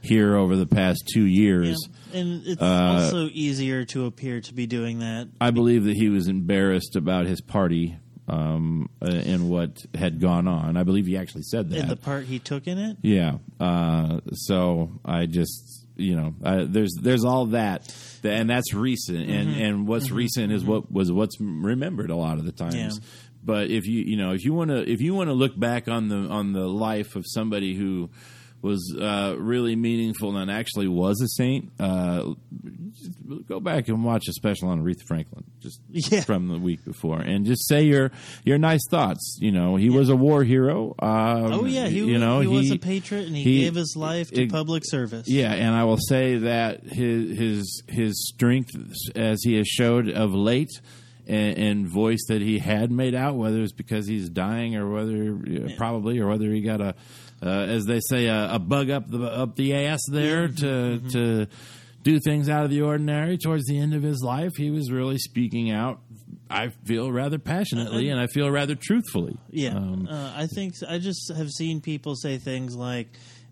here over the past two years. Yeah. And it's Uh, also easier to appear to be doing that. I believe that he was embarrassed about his party um, uh, and what had gone on. I believe he actually said that. In the part he took in it? Yeah. Uh, so I just you know uh, there's there's all that, and that's recent, and Mm-hmm. and what's recent is what was what's remembered a lot of the times. Yeah. But if you you know if you want to if you want to look back on the on the life of somebody who was uh, really meaningful and actually was a saint, uh, go back and watch a special on Aretha Franklin just Yeah. from the week before, and just say your your nice thoughts. You know, he was a war hero. Um, Oh yeah, he, you know he, was a patriot and he, he- gave his life to it- public service. yeah, and I will say that his his his strength, as he has showed of late, and, and voice that he had made out, whether it's because he's dying or whether probably or whether he got a, uh, as they say, a, a bug up the up the ass there to Mm-hmm. to do things out of the ordinary. Towards the end of his life, he was really speaking out. I feel rather passionately, and I feel rather truthfully. Yeah, Um, uh, I think I just have seen people say things like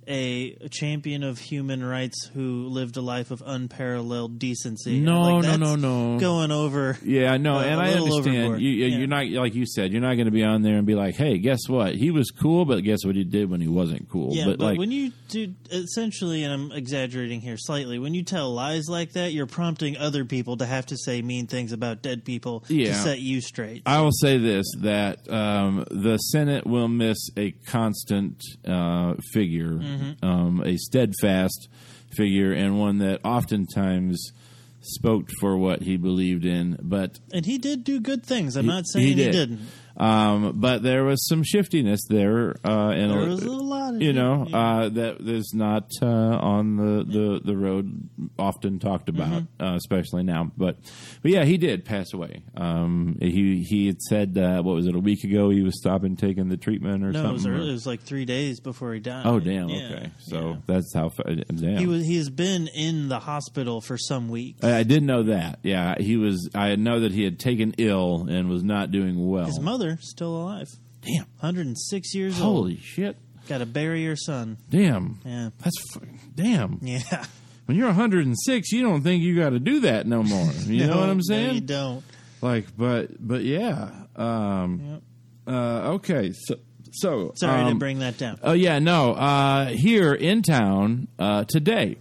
a, a champion of human rights who lived a life of unparalleled decency. No, Like, no, no, no. Going over. Yeah, no, Uh, and I understand. You, you- Yeah. You're not like you said. You're not going to be on there and be like, "Hey, guess what? He was cool, but guess what he did when he wasn't cool." Yeah, but, like, when you do essentially, and I'm exaggerating here slightly, when you tell lies like that, you're prompting other people to have to say mean things about dead people to set you straight. I will say this: that um, the Senate will miss a constant uh, figure, Mm-hmm. um, a steadfast figure, and one that oftentimes spoke for what he believed in, but and he did do good things. I'm He- not saying he did. didn't. Um, but there was some shiftiness there, uh, and There was a lot of you know uh, that is not uh, on the, the, the road often talked about, Mm-hmm. uh, especially now. But but yeah, he did pass away. Um, he he had said uh, what was it a week ago? He was stopping taking the treatment or No, it something. was, or- early. it was like three days before he died. oh damn! Yeah, okay, so yeah. that's how. Damn. he was. He has been in the hospital for some weeks. I, I did know that. Yeah, he was. I know that he had taken ill and was not doing well. His mother still alive. Damn! 106 years old. Holy shit! Got to bury your son. Damn! Yeah. That's f- damn. Yeah. When you're 106, you don't think you got to do that no more. You know what I'm no, saying? you don't. Like, but but yeah. Um, uh, okay, so so Sorry to um, bring that down. Oh yeah, no. Uh, here in town uh, today,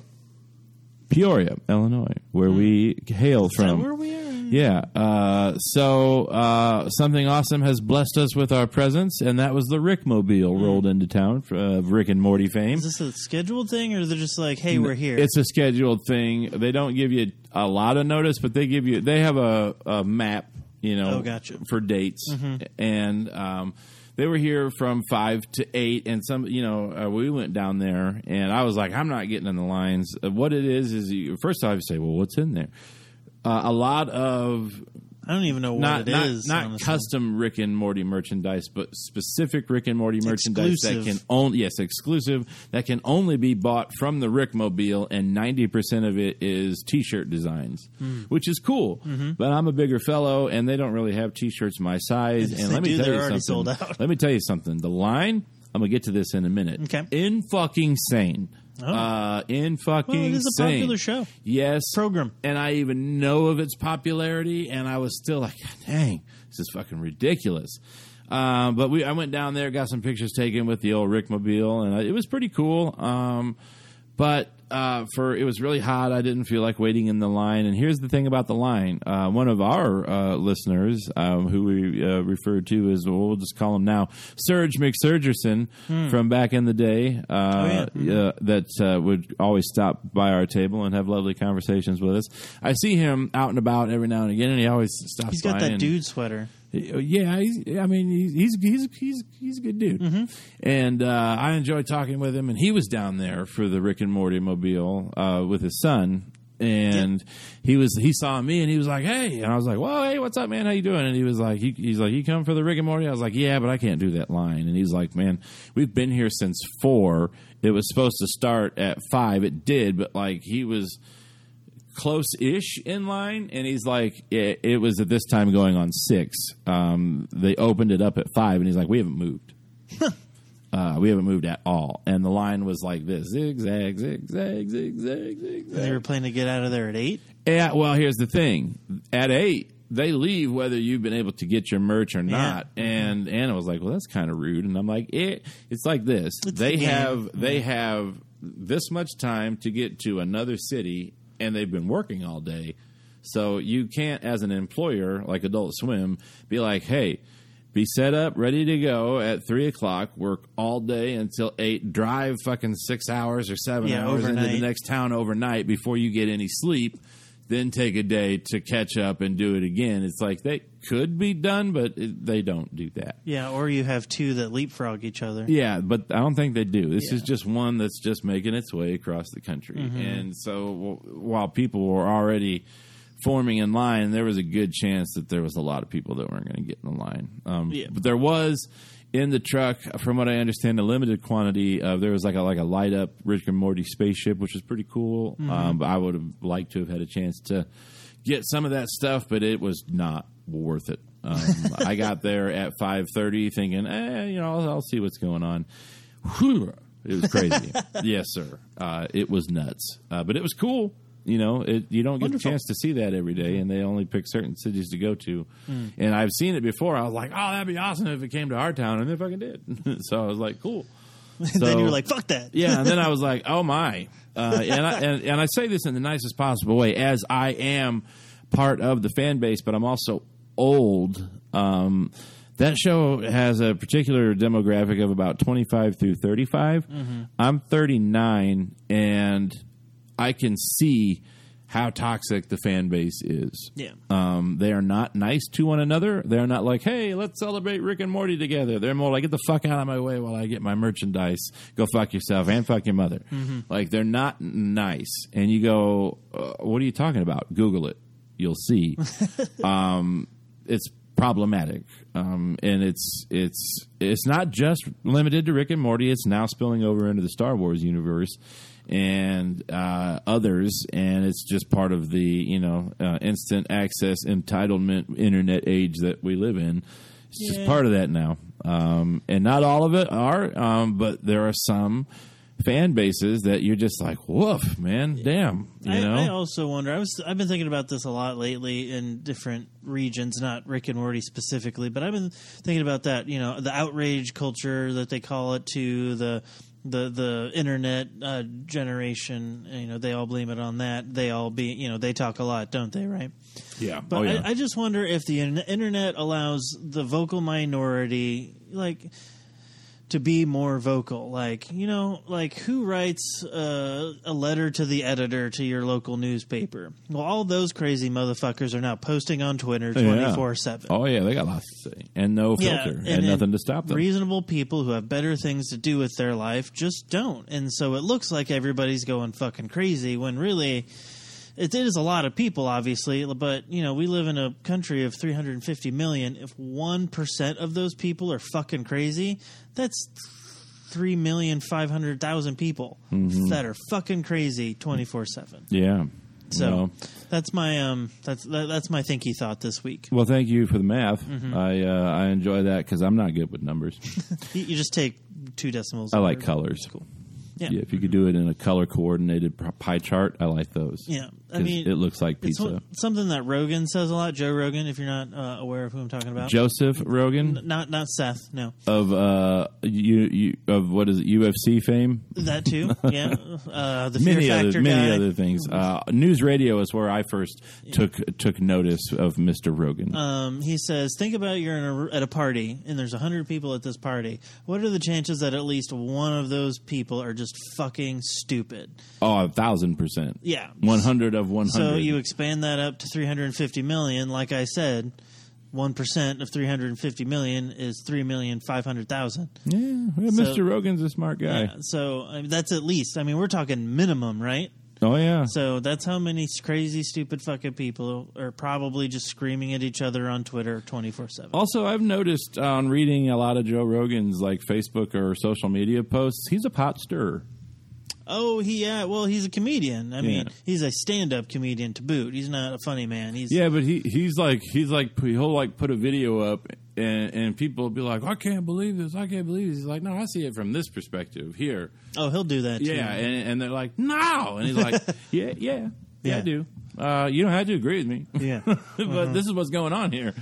Peoria, Illinois, where we hail. Is that from. where we are? Yeah. Uh, so uh, something awesome has blessed us with our presence, and that was the Rick Mobile rolled into town, uh, Rick and Morty fame. Is this a scheduled thing, or they're just like, "Hey, we're here"? It's a scheduled thing. They don't give you a lot of notice, but they give you. They have a, a map, you know, Oh, gotcha. for dates, Mm-hmm. and um, they were here from five to eight. And some, you know, uh, we went down there, and I was like, I'm not getting in the lines. Uh, what it is is, you, first off, you say, well, what's in there? Uh, a lot of I don't even know what not it not, is. not honestly. custom Rick and Morty merchandise, but specific Rick and Morty merchandise that can only yes exclusive that can only be bought from the Rick Mobile, and ninety percent of it is T-shirt designs, Hmm. which is cool. Mm-hmm. But I'm a bigger fellow, and they don't really have T-shirts my size. And let me do, tell you something. Let me tell you something. The line. I'm gonna get to this in a minute. Okay. In fucking sane. Uh, in fucking Well, it is a Sing. popular show. Yes, Program. and I even know of its popularity, and I was still like, dang, this is fucking ridiculous. Um, but we, I went down there, got some pictures taken with the old Rickmobile, and it was pretty cool. Um, but uh, for it was really hot. I didn't feel like waiting in the line. And here's the thing about the line: uh, one of our uh, listeners, um, who we uh, referred to as, well, we'll just call him now, Serge McSurgerson from back in the day, uh, uh, that uh, would always stop by our table and have lovely conversations with us. I see him out and about every now and again, and he always stops. He's got that dude sweater. Yeah, he's, I mean, he's he's he's he's, he's a good dude, Mm-hmm. and uh, I enjoyed talking with him. And he was down there for the Rick and Morty mobile uh, with his son, and he was he saw me and he was like, "Hey," and I was like, "Well, hey, what's up, man? How you doing?" And he was like, he, "He's like, you come for the Rick and Morty?" I was like, "Yeah, but I can't do that line." And he's like, "Man, we've been here since four. It was supposed to start at five. It did, but like he was." Close-ish in line and he's like it, it was at this time going on six. Um, they opened it up at five and he's like we haven't moved. Uh, we haven't moved at all. And the line was like this zigzag zigzag zigzag zigzag. They were planning to get out of there at eight. yeah, well here's the thing. At eight they leave whether you've been able to get your merch or not. And anna was like well that's kind of rude. And i'm like it, it's like this. It's they the have they have this much time to get to another city and they've been working all day. So you can't as an employer like adult swim be like hey be set up ready to go at three o'clock work all day until eight drive fucking six hours or seven Yeah, hours into the next town overnight before you get any sleep then take a day to catch up and do it again it's like they could be done but it, they don't do that Yeah, or you have two that leapfrog each other. yeah, but I don't think they do. This is Yeah. Mm-hmm. just one that's just making its way across the country. And so w- while people were already forming in line, there was a good chance that there was a lot of people that weren't going to get in the line. Um, Yeah. But there was in the truck, from what I understand, a limited quantity of there was like a like a light up Rick and Morty spaceship, which was pretty cool. Mm-hmm. Um, but I would have liked to have had a chance to get some of that stuff, but it was not worth it. Um, I got there at five thirty, thinking, eh, you know, I'll, I'll see what's going on. Whew, it was crazy. yes, sir. Uh, it was nuts, uh, but it was cool. You know, it, you don't get Wonderful. a chance to see that every day, and they only pick certain cities to go to. And I've seen it before. I was like, oh, that'd be awesome if it came to our town, and it fucking did. so I was like, cool. then So- you were like, "Fuck that." yeah, and then I was like, "Oh my!" Uh, and, I, and and I say this in the nicest possible way, as I am part of the fan base, but I'm also old. Um, that show has a particular demographic of about 25 through 35. I'm 39, and I can see how toxic the fan base is. Yeah. Um, they are not nice to one another. They're not like, hey, let's celebrate Rick and Morty together. They're more like, get the fuck out of my way while I get my merchandise. Go fuck yourself and fuck your mother. Like, they're not nice. And you go, uh, what are you talking about? Google it. You'll see. um, it's problematic. Um, and it's, it's, it's not just limited to Rick and Morty. It's now spilling over into the Star Wars universe and uh, others, and it's just part of the you know uh, instant access entitlement internet age that we live in. It's just part of that now, um, and not all of it are, um, but there are some fan bases that you're just like, woof, man, damn, you I, know. I also wonder. I was I've been thinking about this a lot lately in different regions, not Rick and Morty specifically, but I've been thinking about that. You know, the outrage culture that they call it to the the the internet uh, generation. You know, they all blame it on that. They all be you know they talk a lot, don't they? Right. yeah, But oh yeah. I, I just wonder if the internet allows the vocal minority, like, to be more vocal. Like, you know, like who writes uh, a letter to the editor to your local newspaper? Well, all those crazy motherfuckers are now posting on Twitter Yeah. twenty four seven. Oh yeah, they got lots to say and no filter and, nothing to stop them. Reasonable people who have better things to do with their life just don't, and so it looks like everybody's going fucking crazy when really. It is a lot of people, obviously, but you know we live in a country of 350 million. If one percent of those people are fucking crazy, that's three million five hundred thousand people Mm-hmm. that are fucking crazy 24 seven. yeah. So Well, that's my um that's that, that's my thinky thought this week. well, thank you for the math. Mm-hmm. I uh, I enjoy that because I'm not good with numbers. You, just take two decimals. I like colors. Cool. Yeah. if you could do it in a color coordinated pie chart, I like those. Yeah, I mean, it looks like pizza. something that Rogan says a lot. Joe Rogan, if you're not uh, aware of who I'm talking about, Joseph Rogan not not Seth. No, of uh you, you of what is it UFC fame? that too. yeah, uh, the Fear many Factor other many guy. other things. Uh, news radio is where I first took took notice of Mr. Rogan. Um, he says, think about you're in a, at a party and there's a hundred people at this party. What are the chances that at least one of those people are just fucking stupid? oh, a thousand percent. Yeah. one hundred of one hundred. So you expand that up to 350 million. Like I said, one percent of 350 million is three million five hundred thousand. yeah, well, So- Mr. Rogan's a smart guy. Yeah, so I mean, that's at least. I mean, we're talking minimum, right? Oh yeah. So that's how many crazy, stupid fucking people are probably just screaming at each other on Twitter 24 7. Also, I've noticed on reading a lot of Joe Rogan's like Facebook or social media posts, he's a pot stirrer. Oh, he yeah. Well, he's a comedian. I mean, Yeah. he's a stand-up comedian to boot. He's not a funny man. He's Yeah, but he he's like he's like he'll like put a video up and and people will be like, I can't believe this, I can't believe this. He's like, no, I see it from this perspective here. Oh, he'll do that. Yeah, too. and, and they're like, no, and he's like, yeah, yeah, yeah, Yeah. I do. Uh, you don't have to agree with me. Yeah. but this is what's going on here.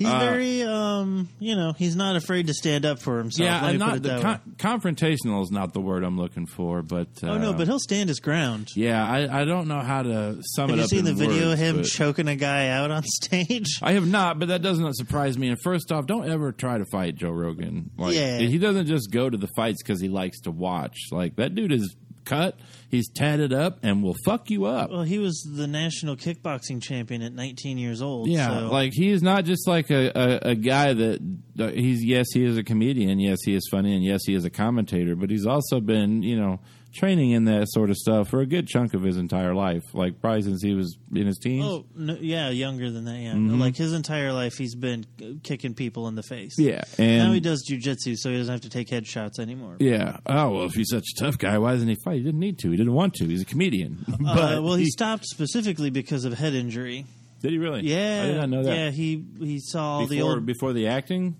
He's Uh, very um. You know, he's not afraid to stand up for himself. yeah, Let and not the con- confrontational is not the word I'm looking for, but uh, Oh no, but he'll stand his ground. yeah, I, I don't know how to sum Have it you seen the video words, of him choking a guy out on stage? I have not, but that does not surprise me. And first off, don't ever try to fight Joe Rogan. Like, Yeah. he doesn't just go to the fights because he likes to watch. Like that dude is cut, he's tatted up, and will fuck you up. Well, he was the national kickboxing champion at 19 years old. Yeah, so- like he is not just like a, a, a guy that uh, he's. Yes, he is a comedian. Yes, he is funny, and yes, he is a commentator. But he's also been, you know, training in that sort of stuff for a good chunk of his entire life. Like probably since he was in his teens. Oh no, yeah, younger than that. Yeah, Mm-hmm. like his entire life, he's been kicking people in the face. yeah, and now he does jujitsu, so he doesn't have to take headshots anymore. Yeah. Oh well, if he's such a tough guy, why doesn't he fight? He didn't need to. He didn't want to. He's a comedian. But Uh, well, he, stopped specifically because of head injury. did he really? Yeah, I did not know that. Yeah, he he saw before the old. before the acting,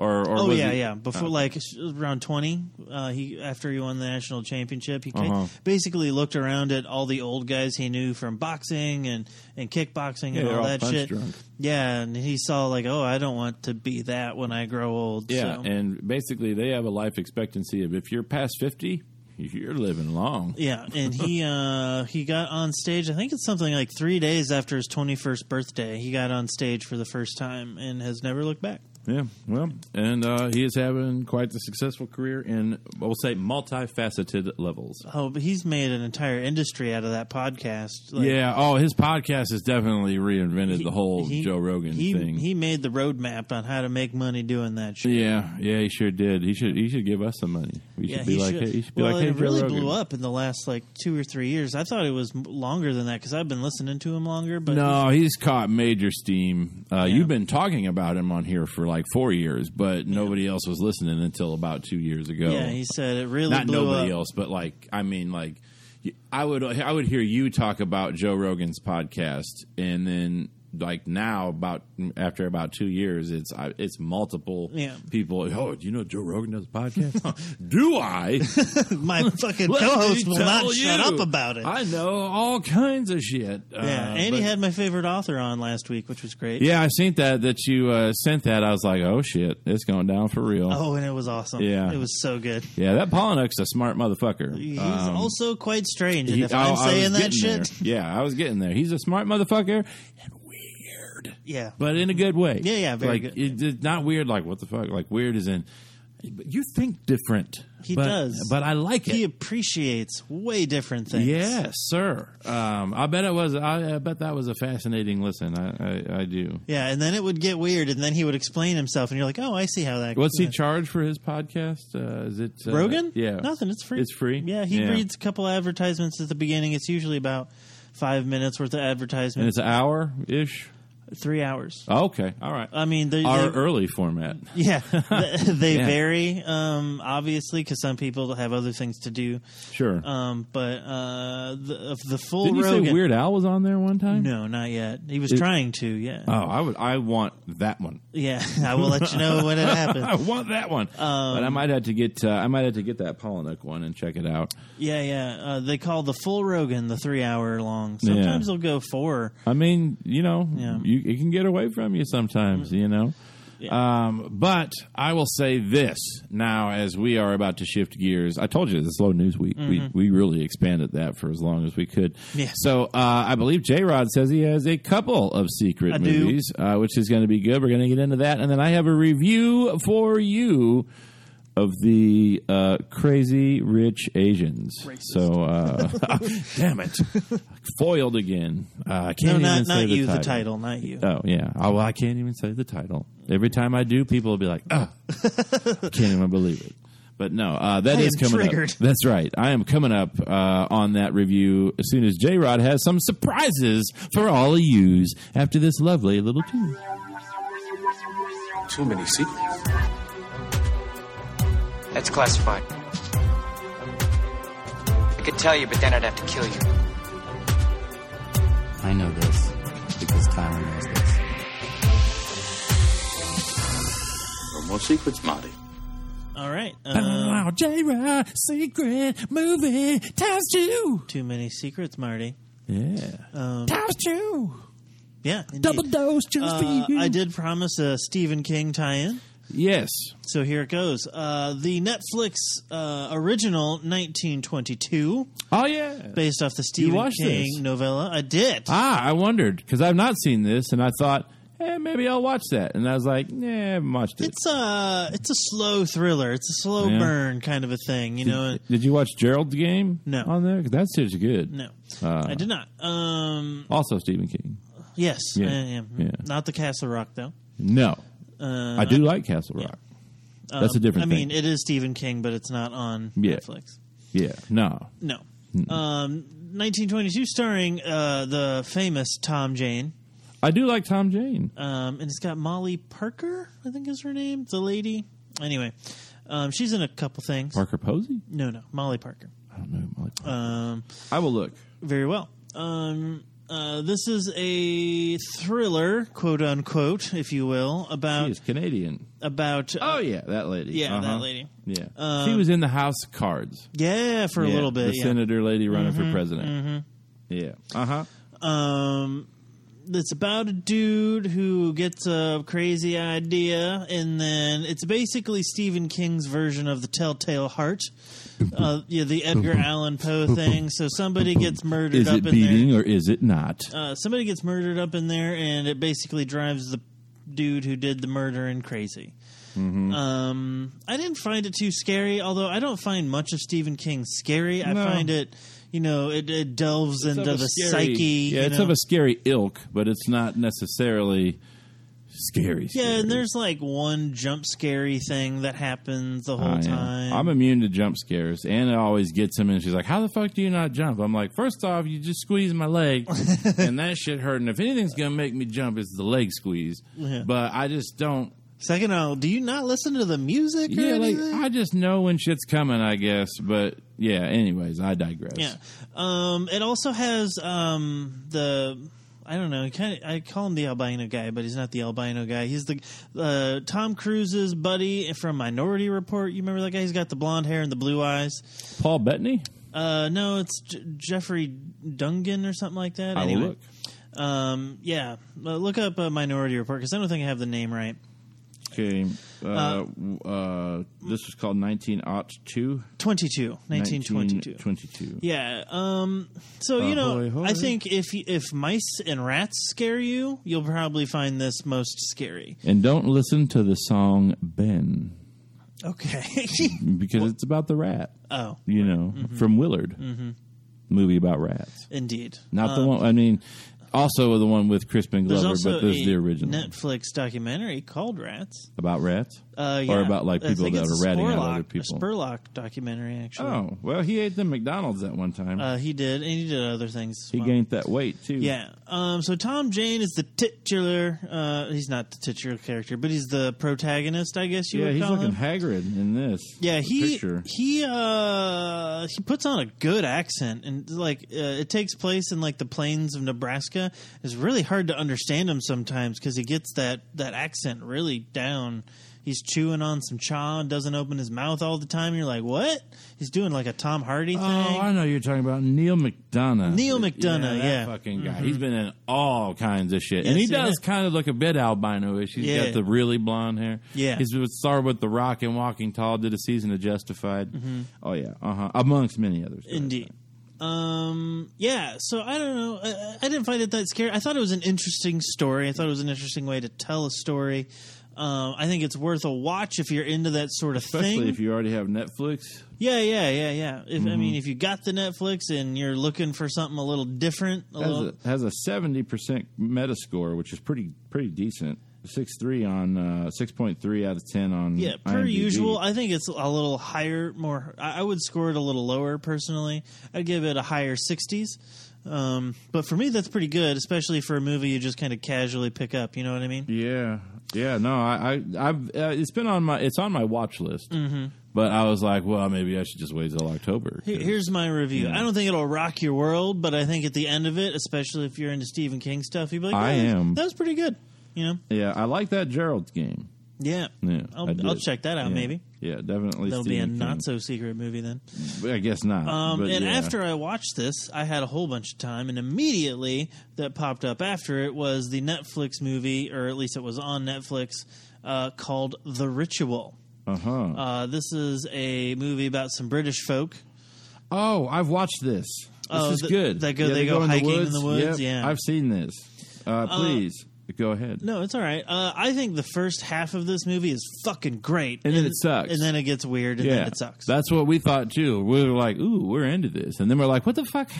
or or Oh yeah, yeah. Before Oh. like around twenty, uh, he after he won the national championship, he Uh-huh. basically looked around at all the old guys he knew from boxing and and kickboxing Yeah, and all all that shit. drunk. Yeah, and he saw like, oh, I don't want to be that when I grow old. Yeah, so. and basically they have a life expectancy of if you're past fifty, you're living long. Yeah, and he uh, he got on stage. I think it's something like three days after his twenty first birthday. He got on stage for the first time and has never looked back. Yeah, well, and uh, he is having quite the successful career in, we'll say, multifaceted levels. Oh, but he's made an entire industry out of that podcast. Like, yeah. Oh, his podcast has definitely reinvented he- the whole he- Joe Rogan he, thing. He made the roadmap on how to make money doing that shit. yeah, yeah, he sure did. He should. He should give us some money. We Yeah, should be like, should. hey, he should be well, like, hey, it Joe really Rogan. blew up in the last like two or three years. I thought it was longer than that because I've been listening to him longer. But No, he's caught major steam. Uh, You've been talking about him on here for like four years, but nobody else was listening until about two years ago. yeah, he said it really not blew nobody up. else, but like I mean, like I would I would hear you talk about Joe Rogan's podcast, and then like now about after about two years, it's it's multiple Yeah. people. Oh, do you know Joe Rogan does a podcast? do I? My fucking co-host will not shut up about it. I know all kinds of shit. yeah, Uh, and he had my favorite author on last week, which was great. Yeah, I seen that that you uh, sent that. I was like, oh shit, it's going down for real. Oh, and it was awesome. Yeah. it was so good. Yeah, that Pollock's a smart motherfucker. He's Um, also quite strange, and he- if I- I'm I saying that shit, there. yeah, I was getting there. He's a smart motherfucker and weird, yeah, but in a good way. Yeah, yeah, very like, good. it- It's not weird. Like what the fuck? Like weird is in. You think different. He but, does. but I like it. he appreciates way different things. Yes, sir. Um, I bet it was. I, I bet that was a fascinating listen. I, I, I do. yeah, and then it would get weird, and then he would explain himself, and you're like, oh, I see how that. What's he charge for his podcast? Uh, is it uh, Rogan? Yeah, nothing. It's free. It's free. Yeah, he reads a couple advertisements at the beginning. It's usually about five minutes worth of advertisement. and it's an hour ish. Three hours. Okay, all right. I mean, they, Our they- early format. yeah, they Yeah. vary, um, obviously, because some people have other things to do. Sure. Um, but uh, the, the full Didn't you Rogan, say Weird Al was on there one time? No, not yet. He was trying to. Yeah, Oh, I would. I want that one. yeah. I will let you know when it happens. I want that one. but I might have to get. Uh, I might have to get that Palahniuk one and check it out. Yeah, yeah. Uh, they call the full Rogan the three hour long. Sometimes they'll go four. I mean, you know, Yeah. you, it can get away from you sometimes, you know. Um, but I will say this now, as we are about to shift gears. I told you it's a slow news week. We we really expanded that for as long as we could. Yeah. So uh, I believe J Rod says he has a couple of secret I movies, uh, which is going to be good. We're going to get into that, and then I have a review for you of the uh, crazy rich Asians. So, uh, damn it, foiled again. Uh, I can't even not say not the you. title. The title, not you. Oh yeah. Oh, well, I can't even say the title. Every time I do, people will be like, "Ah, can't even believe it." But no, uh, that I is am coming triggered. up. That's right. I am coming up uh, on that review as soon as J Rod has some surprises for all of yous after this lovely little tune. Too many secrets. That's classified. I could tell you, but then I'd have to kill you. I know this because Tyler knows this. No more secrets, Marty. All right. Uh, Oh, J Rod, secret movie times two. too many secrets, Marty. Yeah, Um, times two. yeah. indeed. Double dose just for Uh, you. I did promise a Stephen King tie-in. Yes. So here it goes. Uh, the Netflix uh, original 1922, Oh yeah. based off the Stephen King this? novella. I did. Ah, I wondered because I've not seen this, and I thought, hey, maybe I'll watch that. And I was like, nah, I haven't watched it. It's a it's a slow thriller. It's a slow Yeah. burn kind of a thing. You know. did, did you watch Gerald's Game? No. on there that's just good. No, Uh, I did not. Um, Also, Stephen King. yes, Yeah. I am. Yeah. Not the Castle Rock though. No, Uh, I do like Castle Rock. That's a um, different I mean, it is Stephen King, but it's not on Yeah. Netflix. Yeah, no. No. Um, 1922, starring uh, the famous Tom Jane. I do like Tom Jane. Um, and it's got Molly Parker, I think is her name, the lady. Anyway, um, she's in a couple things. Parker Posey. No, no, Molly Parker. I don't know. Molly Parker. Um, I will look. very well. Um, uh, this is a thriller, quote unquote, if you will, She about is Canadian. about. uh, Oh yeah, that lady. yeah, Uh-huh. that lady. Yeah, Um, she was in the House of Cards Yeah, for a Yeah, little bit. The yeah. Mm-hmm, senator lady running for president. Yeah. Uh huh. Um, it's about a dude who gets a crazy idea, and then it's basically Stephen King's version of the Telltale Heart. Uh, yeah, the Edgar Allan Poe thing. So somebody gets murdered Is up it in beating or is it not? Uh, somebody gets murdered up in there, and it basically drives the dude who did the murdering crazy. Mm-hmm. Um, I didn't find it too scary, although I don't find much of Stephen King scary. I No. find it, you know, it, it delves It's into the scary- psyche. Yeah, it's know? of a scary ilk, but it's not necessarily scary. Yeah, and there's like one jump scary thing that happens the whole time. I'm immune to jump scares. Anna always gets him, and she's like, "How the fuck do you not jump?" I'm like, first off, you just squeeze my leg, and that shit hurt. And if anything's gonna make me jump, it's the leg squeeze. Yeah. But I just don't. Second, of all, do you not listen to the music? Or Yeah, like? I just know when shit's coming. I guess, but yeah. Anyways, I digress. yeah. Um, it also has um the. I don't know. Kind of, I call him the albino guy, but he's not the albino guy. He's the uh, Tom Cruise's buddy from Minority Report. You remember that guy? He's got the blonde hair and the blue eyes. Paul Bettany. Uh, no, it's J- Jeffrey Dungan or something like that. I anyway, look. um, yeah, uh, look up uh, Minority Report because I don't think I have the name right. Okay. Uh, uh, this was called 1902. 22, 1922. 1922. Yeah. Um. So you know, Ahoy. I think if if mice and rats scare you, you'll probably find this most scary. And don't listen to the song Ben Okay. because it's about the rat. oh, You know, from Willard, movie about rats. indeed. Not the Um, one. I mean, also the one with Crispin There's Glover, also but there's a the original Netflix documentary called Rats about rats. Uh, yeah. Or about like people that are a ratting out other people. A Spurlock documentary, actually. Oh well, he ate the McDonald's at one time. Uh, he did, and he did other things. he well. gained that weight too. Yeah. Um, so Tom Jane is the titular. Uh, he's not the titular character, but he's the protagonist, I guess you yeah. would He's call looking him. Hagrid in this. Yeah, he picture. he uh he puts on a good accent, and like uh, it takes place in like the plains of Nebraska. It's really hard to understand him sometimes because he gets that that accent really down. He's chewing on some chow, and doesn't open his mouth all the time. You're like, what? He's doing like a Tom Hardy thing. Oh, I know you're talking about Neil McDonough. Neil McDonough, that yeah. fucking guy. Mhm. He's been in all kinds of shit, Yes, and he does has. kind of look a bit albino-ish. He's Yeah. got the really blonde hair. Yeah. he's with starred with The Rock and Walking Tall. Did a season of Justified. Mhm. Oh yeah, uh huh. Amongst many others. Indeed. Um. Yeah. So I don't know. I, I didn't find it that scary. I thought it was an interesting story. I thought it was an interesting way to tell a story. Um. I think it's worth a watch if you're into that sort of Especially thing. Especially if you already have Netflix. yeah. Yeah. Yeah. Yeah. If I Mhm. mean, if you got the Netflix and you're looking for something a little different, a Has little. a, has a seventy percent Metascore, which is pretty pretty decent. Six three on uh, six point three out of ten on yeah, per IMDb. usual, I think it's a little higher. More, I I would score it a little lower personally. I'd give it a higher sixties. Um, but for me, that's pretty good, especially for a movie you just kind of casually pick up. You know what I mean? Yeah, yeah. No, I, I I've uh, it's been on my it's on my watch list. Mhm. But I was like, well, maybe I should just wait till October. Here- Here's my review. Yeah. I don't think it'll rock your world, but I think at the end of it, especially if you're into Stephen King stuff, you'd be like, I "Yeah, am. That was pretty good. You know? Yeah, I like that Gerald's game. Yeah. Yeah, I'll. I'll check that out. Yeah. Maybe Yeah, definitely. that'll be a King. not so secret movie then. I guess not. Um, and yeah. after I watched this, I had a whole bunch of time, and immediately that popped up after it was the Netflix movie, or at least it was on Netflix, uh, called The Ritual. uh-huh. Uh, this is a movie about some British folk. oh, I've watched this. This Oh, is th- good. they go- Yeah, they go in hiking in the woods? Yep, Yeah. I've seen this. Uh, please go ahead. No, it's all right. Uh, I think the first half of this movie is fucking great, And then it sucks. and then it gets weird, and then it sucks. That's what we thought too. We were like, "Ooh, we're into this," and then we're like, "What the fuck?"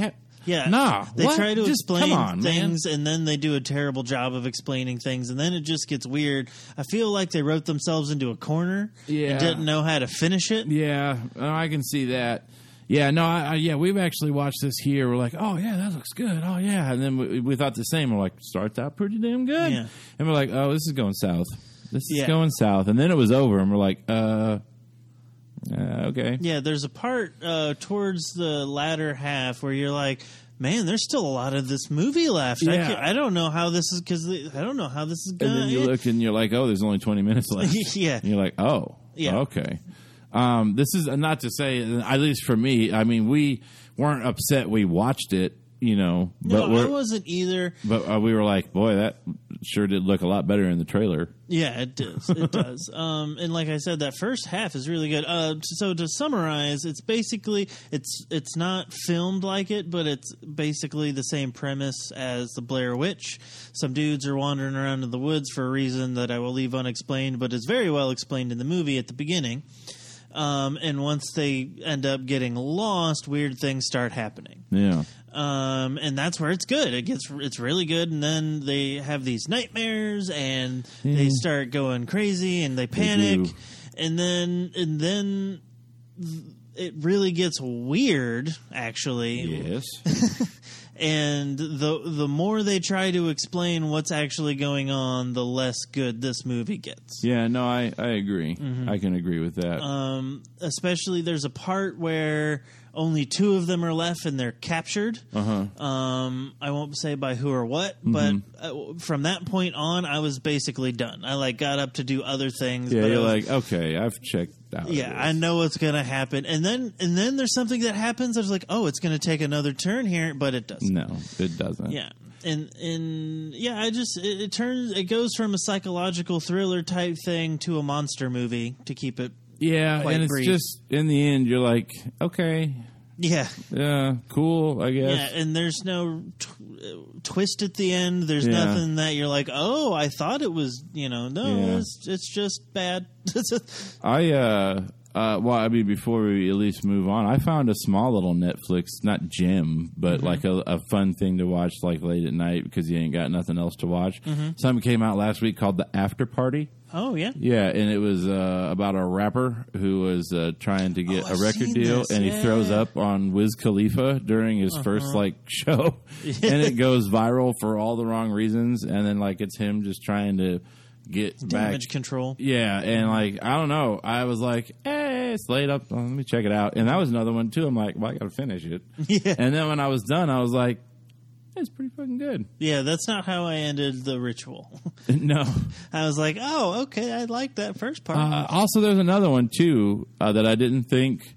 Yeah, nah. They what? try to Just, explain come on, man. things, and then they do a terrible job of explaining things, and then it just gets weird. I feel like they wrote themselves into a corner. Yeah. and didn't know how to finish it. Yeah, I can see that. Yeah, no, I, I, yeah, we've actually watched this here. We're like, oh yeah, that looks good. Oh yeah, and then we, we thought the same. We're like, starts out pretty damn good, Yeah. and we're like, oh, this is going south. This is Yeah. going south, and then it was over, and we're like, uh, uh okay, Yeah, there's a part uh, towards the latter half where you're like, man, there's still a lot of this movie left. I, Yeah. can't- I don't know how this is because I don't know how this is going. and then you look and you're like, oh, there's only 20 minutes left. Yeah. And you're like, oh, Yeah. okay. Um, this is not to say, at least for me. I mean, we weren't upset we watched it, you know, no, I wasn't either. but uh, we were like, boy, that sure did look a lot better in the trailer. Yeah, it does. It does. Um, and like I said, that first half is really good. Uh, so to summarize, it's basically it's it's not filmed like it, but it's basically the same premise as the Blair Witch. Some dudes are wandering around in the woods for a reason that I will leave unexplained, but is very well explained in the movie at the beginning. Um, and once they end up getting lost, weird things start happening Yeah. um, and that's where it's good. It gets it's really good, and then they have these nightmares, and they start going crazy, and they They panic, do. and then and then it really gets weird, actually. Yes. And the the more they try to explain what's actually going on, the less good this movie gets. yeah, no, I, I agree. Mm-hmm. I can agree with that. Um, especially there's a part where only two of them are left and they're captured. Uh-huh. Um, I won't say by who or what, but Mm-hmm. uh, from that point on, I was basically done. I like got up to do other things. yeah, but you're was- like, okay, I've checked. Yeah. I know what's gonna happen, and then and then there's something that happens. I was like, oh, it's gonna take another turn here, but it doesn't. No, it doesn't. Yeah. And and yeah, I just it, it turns it goes from a psychological thriller type thing to a monster movie to keep it Yeah, and it's brief. just in the end, you're like, okay, yeah yeah, cool, I guess. Yeah, and there's no tw- uh, twist at the end. There's Yeah. nothing that you're like, oh, I thought it was, you know, no, Yeah. it's, it's just bad. I uh Uh, well, I mean, before we at least move on, I found a small little Netflix, not gem, but Mm-hmm. like a, a fun thing to watch like late at night because you ain't got nothing else to watch. Mm-hmm. Something came out last week called The After Party. Oh yeah. Yeah, and it was uh, about a rapper who was uh, trying to get Oh, a record deal, this, and he throws up on Wiz Khalifa during his first Uh-huh. like show, and it goes viral for all the wrong reasons, and then like it's him just trying to get back. Damage control. Yeah, and like I don't know, I was like, "Hey, it's late up. Let me check it out." And that was another one too. I'm like, "Well, I got to finish it." Yeah. And then when I was done, I was like, "It's pretty fucking good." Yeah, that's not how I ended the ritual. no. I was like, oh, okay, I like that first part. Uh, also, there's another one too uh, that I didn't think.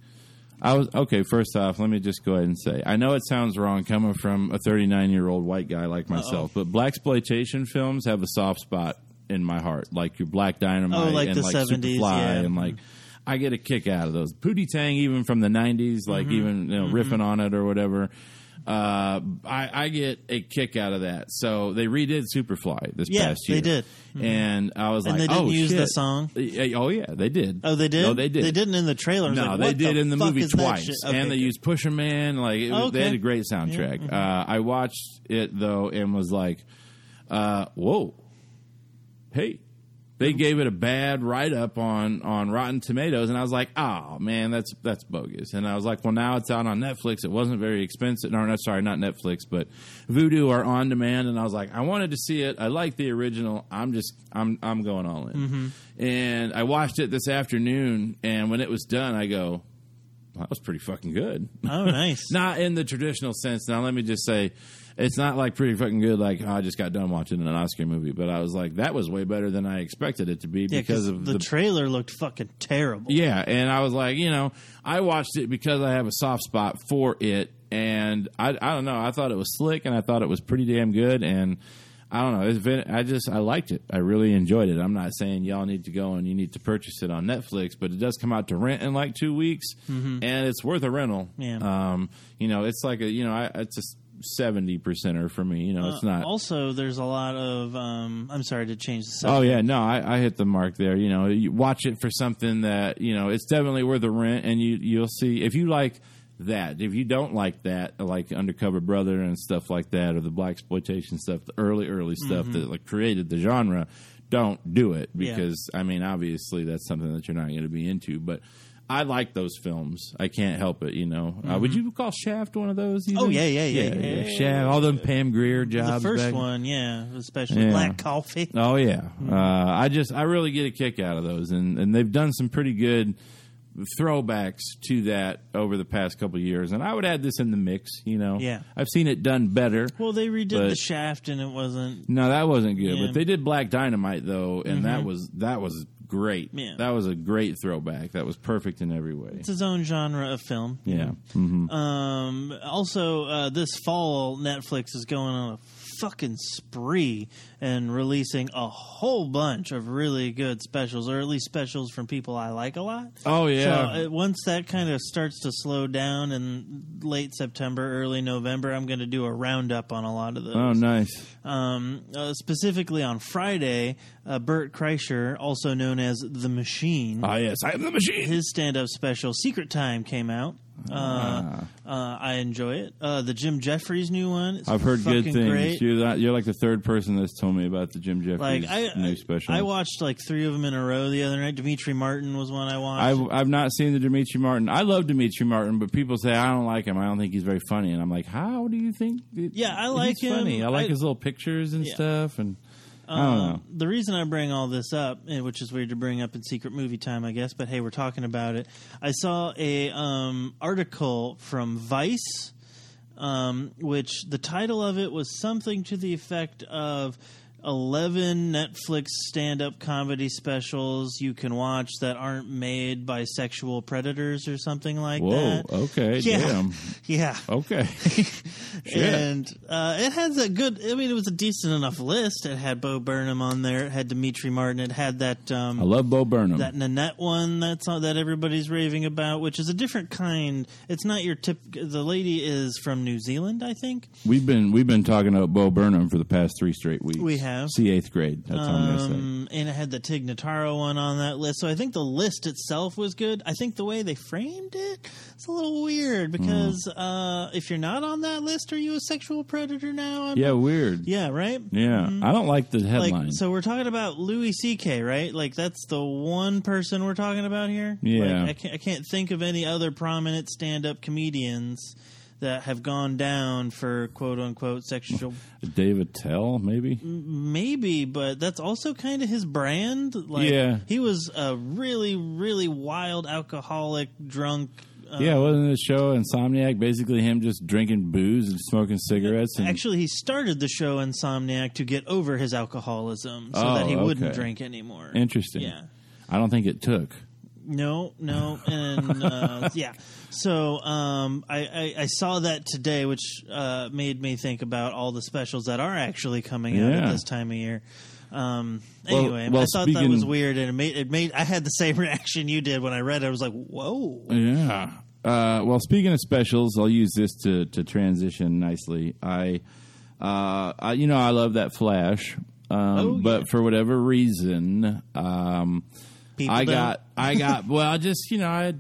I was okay. First off, let me just go ahead and say I know it sounds wrong coming from a 39 year old white guy like myself, but black exploitation films have a soft spot in my heart, like your Black Dynamite Oh, like and the like 70s, Superfly, yeah. and like I get a kick out of those. Pootie Tang, even from the 90s, like Mm-hmm. even you know riffing on it or whatever. Uh, I, I get a kick out of that. So they redid Superfly this Yeah, past year. they did. and I was And like, they didn't oh, use the shit. song? Oh yeah, they did. oh, they did. No, they did. They didn't in the trailer. No, like, they did in the movie twice. Okay, and they good. used Pusher Man. Like it was, they had a great soundtrack. Uh, I watched it though and was like, uh, "Whoa, hey." They gave it a bad write up on, on Rotten Tomatoes, and I was like, "Oh man, that's that's bogus." And I was like, "Well, now it's out on Netflix. It wasn't very expensive. No, no, sorry, not Netflix, but Vudu are on demand." And I was like, "I wanted to see it. I like the original. I'm just I'm I'm going all in." Mm-hmm. And I watched it this afternoon, and when it was done, I go, that was pretty fucking good. Oh, nice. not in the traditional sense. Now, let me just say, it's not like pretty fucking good. Like oh, I just got done watching an Oscar movie, but I was like, that was way better than I expected it to be Yeah, because of the, the. trailer looked fucking terrible. yeah, and I was like, you know, I watched it because I have a soft spot for it, and I, I don't know, I thought it was slick, and I thought it was pretty damn good, and I don't know, it's been, I just I liked it, I really enjoyed it. I'm not saying y'all need to go and you need to purchase it on Netflix, but it does come out to rent in like two weeks, and it's worth a rental. Yeah. um, you know, it's like a, you know, I, it's a seventy percenter for me. You know, it's Uh, not. Also, there's a lot of. Um, I'm sorry to change the subject. Oh yeah, no, I, I hit the mark there. You know, you watch it for something that you know it's definitely worth the rent, and you you'll see if you like that. If you don't like that, like Undercover Brother and stuff like that, or the black exploitation stuff, the early early stuff that like created the genre, don't do it Yeah. because I mean, obviously that's something that you're not going to be into, but. I like those films. I can't help it, you know. Uh, would you call Shaft one of those? Oh, think? yeah, yeah, yeah, yeah, yeah, Shaft, all them Pam Grier jobs. the first back- one, yeah, especially Yeah. Black Coffee. Oh yeah, Mm-hmm. uh, I just I really get a kick out of those, and and they've done some pretty good throwbacks to that over the past couple of years, and I would add this in the mix. You know, Yeah. I've seen it done better. Well, they redid But- the Shaft, and it wasn't. No, that wasn't good, Yeah. Mm-hmm. but they did Black Dynamite though, and that was that was great. Yeah. That was a great throwback. That was perfect in every way. It's his own genre of film. Yeah. hmm Um, also, uh, this fall, Netflix is going on a fucking spree and releasing a whole bunch of really good specials, or at least specials from people I like a lot. Oh yeah. So uh, once that kind of starts to slow down in late September, early November, I'm going to do a roundup on a lot of those. oh nice. Um, uh, specifically on Friday, uh, Bert Kreischer, also known as The Machine, Ah yes, I am the machine. his stand-up special Secret Time came out. Uh, Ah. uh, I enjoy it. Uh, the Jim Jefferies new one. Is I've heard good fucking things. Great. You're that, you're like the third person that's told me about the Jim Jefferies Like I, new I, special. I watched like three of them in a row the other night. Demetri Martin was one I watched. I've, I've not seen the Demetri Martin. I love Demetri Martin, but people say I don't like him. I don't think he's very funny, and I'm like, how do you think? it- Yeah, I like he's him. Funny. I like I- his little pictures and Yeah. stuff, and I don't know. Um, the reason I bring all this up, eh, which is weird to bring up in secret movie time, I guess, but hey, we're talking about it. I saw a um, article from Vice, um, which the title of it was something to the effect of. 11 Netflix stand up comedy specials you can watch that aren't made by sexual predators or something like Whoa. that. Okay. Yeah. Damn. Yeah. Okay. And uh, it has a good. I mean, it was a decent enough list. It had Bo Burnham on there. It had Demetri Martin. It had that um, I love Bo Burnham. that Nanette one that's on, that everybody's raving about, which is a different kind. It's not your tip. The lady is from New Zealand, I think. we've been we've been talking about Bo Burnham for the past three straight weeks. We have. Have. See eighth grade. That's all I'm going to say. Um, and it had the Tig Notaro one on that list. So I think the list itself was good. I think the way they framed it, it's a little weird because uh, if you're not on that list, are you a sexual predator now? I'm Yeah, weird. Yeah, right? Yeah, I don't like the headline. Like, so we're talking about Louis C.K., right? Like, that's the one person we're talking about here. Yeah. Like, I can't, I can't think of any other prominent stand-up comedians that have gone down for quote unquote sexual. Dave Attell, maybe. Maybe, but that's also kind of his brand. Like, Yeah. he was a really, really wild alcoholic, drunk. Uh, yeah, wasn't the show Insomniac basically him just drinking booze and smoking cigarettes? And, Actually, he started the show Insomniac to get over his alcoholism so Oh, that he wouldn't drink anymore. interesting. Yeah. I don't think it took. No, no, and uh, yeah. So um, I, I, I saw that today, which uh, made me think about all the specials that are actually coming out Yeah. at this time of year. Um, Well- anyway, well, I thought that was weird, and it made it made. I had the same reaction you did when I read it. I was like, "Whoa!" Yeah. Uh, well, speaking of specials, I'll use this to, to transition nicely. I, uh, I, you know, I love that Flash, um, Oh, but yeah. for whatever reason, um, People I don't. got, I got, well, I just, you know, I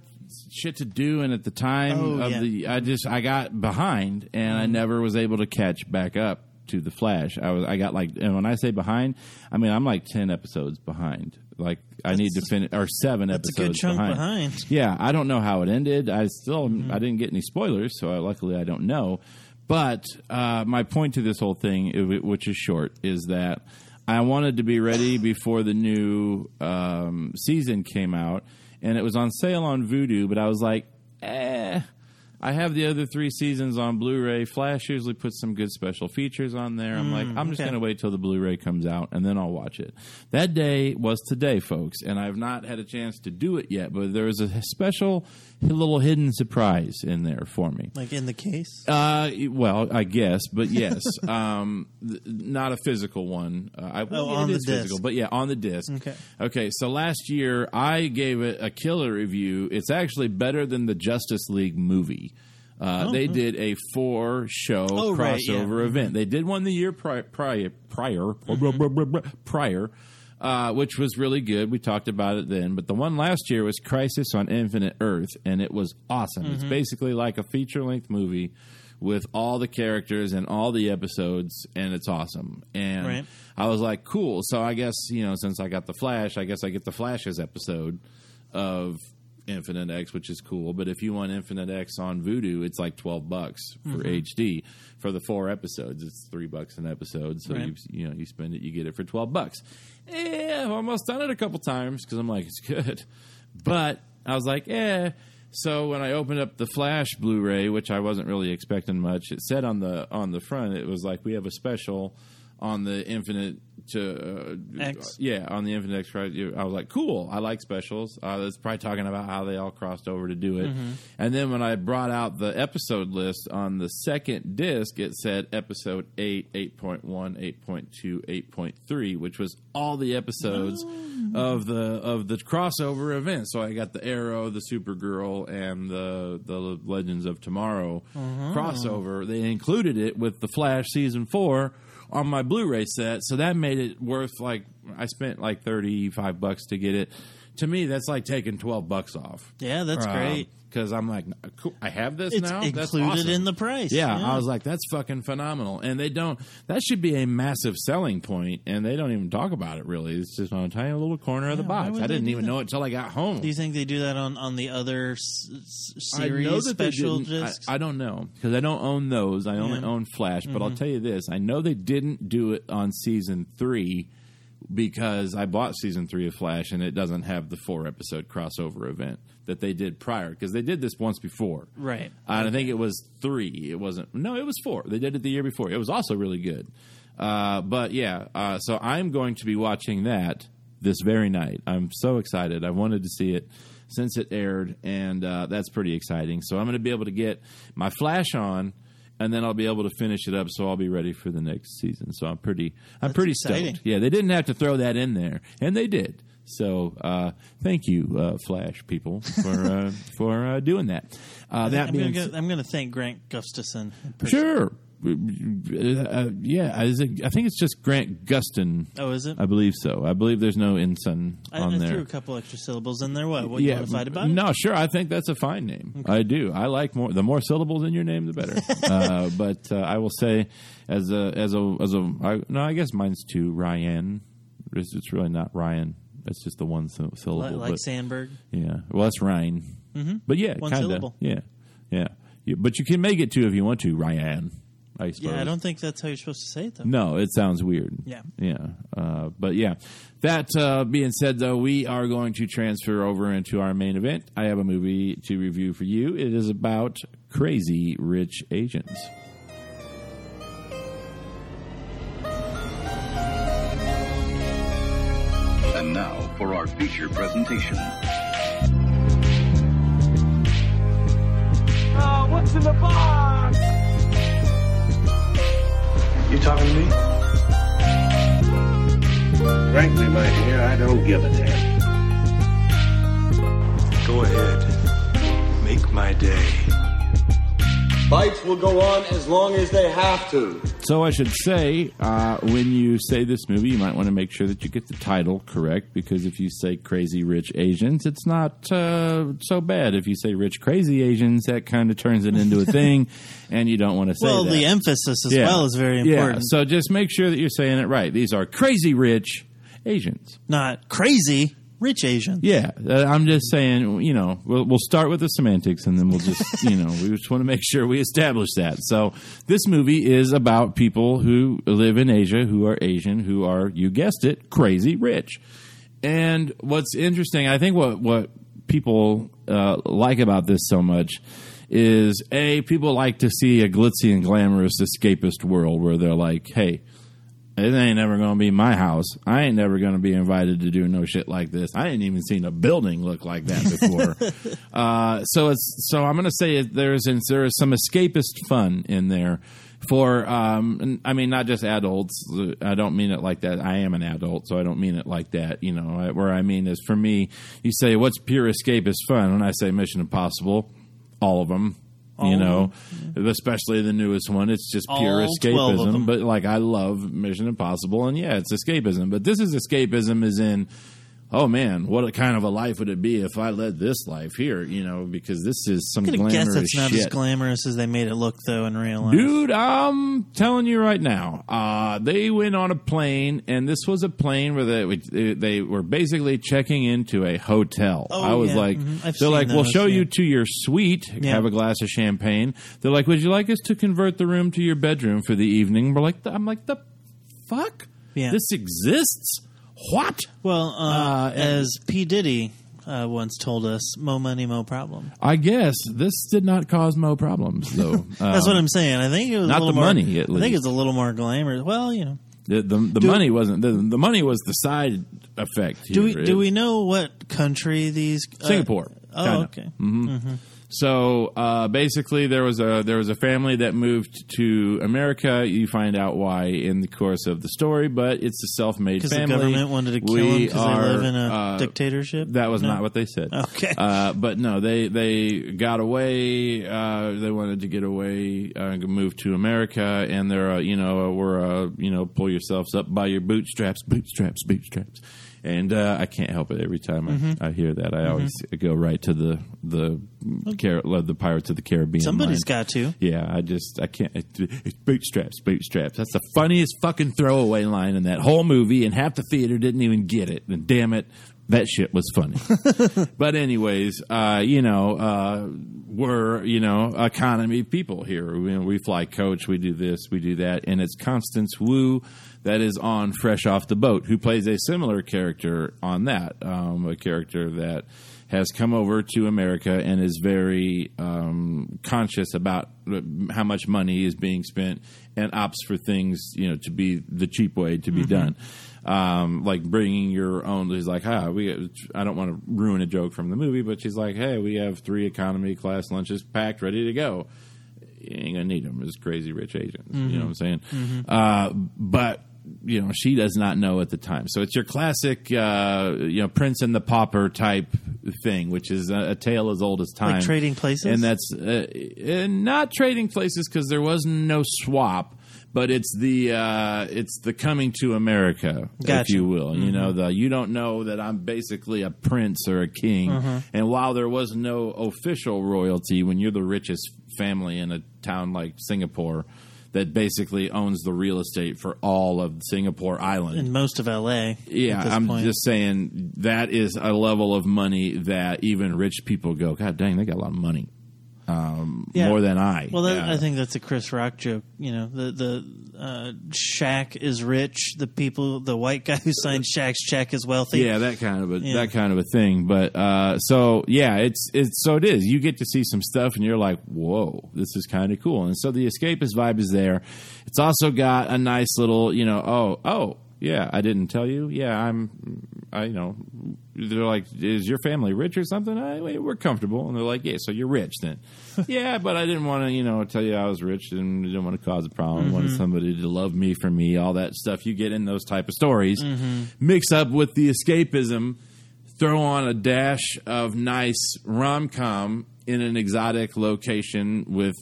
shit to do, and at the time Oh, of yeah. the, I just, I got behind, and I never was able to catch back up to the Flash. I was, I got like, and when I say behind, I mean I'm like ten episodes behind. Like I need to finish, or seven That's a episodes good chunk behind. behind. Yeah, I don't know how it ended. I still Mm-hmm. I didn't get any spoilers, so I, luckily I don't know. But uh, my point to this whole thing, which is short, is that I wanted to be ready before the new um, season came out, and it was on sale on Vudu. But I was like, eh. I have the other three seasons on Blu-ray. Flash usually puts some good special features on there. I'm like, I'm just okay. going to wait till the Blu-ray comes out and then I'll watch it. That day was today, folks, and I've not had a chance to do it yet. But there was a special little hidden surprise in there for me. Like in the case. Uh, well, I guess, but yes, um, th- not a physical one. Uh, I, well, Oh, yeah, on it the is physical, but yeah, on the disc. Okay. Okay. So last year I gave it a killer review. It's actually better than the Justice League movie. Uh, they did a four show Oh, right, yeah. crossover event. They did one the year pri- prior, prior, prior, uh, which was really good. We talked about it then. But the one last year was Crisis on Infinite Earth, and it was awesome. It's basically like a feature length movie with all the characters and all the episodes, and it's awesome. And Right. I was like, cool. So I guess, you know, since I got the Flash, I guess I get the Flash's episode of Infinite X, which is cool. But if you want Infinite X on Vudu, it's like twelve bucks for HD for the four episodes. It's three bucks an episode, so Right. you you know you spend it, you get it for twelve bucks. Yeah, I've almost done it a couple times because I'm like it's good, but I was like, eh. So when I opened up the Flash Blu-ray, which I wasn't really expecting much, it said on the on the front, it was like we have a special on the Infinite to uh, X. yeah, on the Infinite X. you- I was like, cool. I like specials. Uh, that's probably talking about how they all crossed over to do it. Mm-hmm. And then when I brought out the episode list on the second disc, it said episode 8, 8.1, 8.2, 8.3, which was all the episodes of the of the crossover event. So I got the Arrow, the Supergirl, and the the Legends of Tomorrow crossover. They included it with the Flash season four on my Blu-ray set, so that made it worth like I spent like thirty five bucks to get it. To me, that's like taking twelve bucks off. Yeah, that's great. Because I'm like, cool, I have this It's now. Included awesome. in the price. Yeah, Yeah. I was like, that's fucking phenomenal. And they don't. That should be a massive selling point, and they don't even talk about it really. It's just on a tiny little corner of the box. I didn't even that? know it until I got home. Do you think they do that on, on the other s- series know that they special didn't. I- discs? I, don't know because I don't own those. I only Yeah. Mm-hmm. own Flash. But I'll tell you this: I know they didn't do it on season three because I bought season three of Flash and it doesn't have the four episode crossover event that they did prior because they did this once before. Right. And I think it was three. It wasn't. No, it was four. They did it the year before. It was also really good. Uh, but yeah, uh, so I'm going to be watching that this very night. I'm so excited. I wanted to see it since it aired, and uh, that's pretty exciting. So I'm going to be able to get my flash on, and then I'll be able to finish it up. So I'll be ready for the next season. So I'm pretty, I'm pretty exciting. stoked. Yeah, they didn't have to throw that in there, and they did. So uh, thank you, uh, Flash people, for uh, for uh, doing that. Uh, that I'm I'm gonna thank Grant Gustafson. Sure. Uh, yeah, is it, I think it's just Grant Gustin. Oh, is it? I believe so. I believe there's no ensign I, on I there. threw a couple extra syllables in there. What? What you want to fight about? No, sure. I think that's a fine name. I do. I like more. The more syllables in your name, the better. uh, but uh, I will say, as a as a as a I, no, I guess mine's too Ryan. It's, it's really not Ryan. That's just the one syllable. Like, like but, Sandberg. yeah. Well, that's Ryan. Mm-hmm. But yeah, One kind of. syllable. Yeah, yeah. You- But you can make it two if you want to. Ryan. I suppose. Yeah, I don't think that's how you're supposed to say it though. No, it sounds weird. Yeah. Yeah. Uh, but yeah. That uh, being said, though, we are going to transfer over into our main event. I have a movie to review for you. It is about crazy rich Asians. And now for our feature presentation. Oh, what's in the box? You talking to me? Frankly, my dear, I don't give a damn. Go ahead. Make my day. Fights will go on as long as they have to. So I should say, uh, when you say this movie, you might want to make sure that you get the title correct because if you say Crazy Rich Asians, it's not uh, so bad. If you say Rich Crazy Asians, that kind of turns it into a thing, and you don't want to say Well, that. the emphasis as Yeah. well is very Yeah, important. so just make sure that you're saying it right. These are crazy rich Asians. Not crazy rich Asians. Yeah, uh, I'm just saying, you know, we'll, we'll start with the semantics and then we'll just, you know, we just want to make sure we establish that. So, this movie is about people who live in Asia, who are Asian, who are, you guessed it, crazy rich. And what's interesting, I think what, what people uh, like about this so much is A, people like to see a glitzy and glamorous escapist world where they're like, hey, it ain't never going to be my house. I ain't never going to be invited to do no shit like this. I ain't even seen a building look like that before. uh, so it's so I'm going to say there's there is some escapist fun in there for um, I mean not just adults. I don't mean it like that. I am an adult, so I don't mean it like that. You know, where I mean is for me, you say what's pure escapist fun, and I say Mission Impossible, all of them. All you know, especially the newest one. It's just pure All 12 escapism. But like, I love Mission Impossible, and yeah, it's escapism. But this is escapism, is in, oh man, what a kind of a life would it be if I led this life here? You know, because this is some I'm glamorous guess it's not shit. as glamorous as they made it look, though, in real life. Dude, I'm telling you right now, uh, they went on a plane, and this was a plane where they they were basically checking into a hotel. Oh, I was yeah. like, Mhm. I've they're like, we'll show yeah. you to your suite, Yeah. have a glass of champagne. They're like, would you like us to convert the room to your bedroom for the evening? We're like, I'm like, the fuck, Yeah. this exists. What? Well, uh, Uh, as P. Diddy uh, once told us, "Mo money, mo problem." I guess this did not cause Mo problems, though. That's Um, what I'm saying. I think it was not a little the more, money, at I think it's a little more glamorous. Well, you know, The the, the Do- money wasn't the, the money was the side effect. do we here. do we know what country these uh, Singapore. Oh, China. okay. hmm So uh, basically, there was a there was a family that moved to America. You find out why in the course of the story, but it's a self made Because the government wanted to kill We them because they live in a uh, dictatorship. That was No? not what they said. Okay. Uh, but no, they they got away. Uh, they wanted to get away, uh, move to America, and they're uh, you know we're uh, you know pull yourselves up by your bootstraps, bootstraps, bootstraps. And uh, I can't help it every time Mhm. I, I hear that. I always go right to the the Car- the Pirates of the Caribbean. Somebody's line. got to. Yeah, I just I can't. It, it's bootstraps, bootstraps. That's the funniest fucking throwaway line in that whole movie, and half the theater didn't even get it. And damn it, that shit was funny. but anyways, uh, you know, uh, we're you know economy people here. We, we fly coach. We do this. We do that, and it's Constance Wu that is on Fresh Off the Boat, who plays a similar character on that, um, a character that has come over to America and is very um, conscious about how much money is being spent and opts for things, you know, to be the cheap way to be Mhm. done. Um, like bringing your own. He's like, ah, we. I don't want to ruin a joke from the movie, but she's like, hey, we have three economy class lunches packed, ready to go. You ain't gonna need them. It's crazy rich Asians. You know what I'm saying? Mhm. Uh, but you know she does not know at the time. So it's your classic, uh, you know, Prince and the Pauper type thing, which is a, a tale as old as time. Like Trading Places? and that's uh, uh, not trading places because there was no swap. But it's the uh, it's the coming to America, if you will. You know the you don't know that I'm basically a prince or a king. Uh-huh. And while there was no official royalty, when you're the richest family in a town like Singapore, that basically owns the real estate for all of Singapore Island. and most of LA. Yeah, I'm point. just saying that is a level of money that even rich people go, God dang, they got a lot of money. Um, Yeah. More than I. Well, that, Yeah. I think that's a Chris Rock joke. You know, the the uh, Shaq is rich. The people, the white guy who signed Shaq's check is wealthy. Yeah, that kind of a Yeah. that kind of a thing. But uh, so yeah, it's it's so it is. You get to see some stuff, and you're like, whoa, this is kind of cool. And so the escapist vibe is there. It's also got a nice little, you know, oh oh yeah, I didn't tell you. Yeah, I'm, I you know, they're like, is your family rich or something? I, we're comfortable, and they're like, yeah, so you're rich then. yeah, but I didn't want to, you know, tell you I was rich and didn't want to cause a problem. I wanted somebody to love me for me, all that stuff you get in those type of stories. Mhm. Mix up with the escapism, throw on a dash of nice rom com in an exotic location with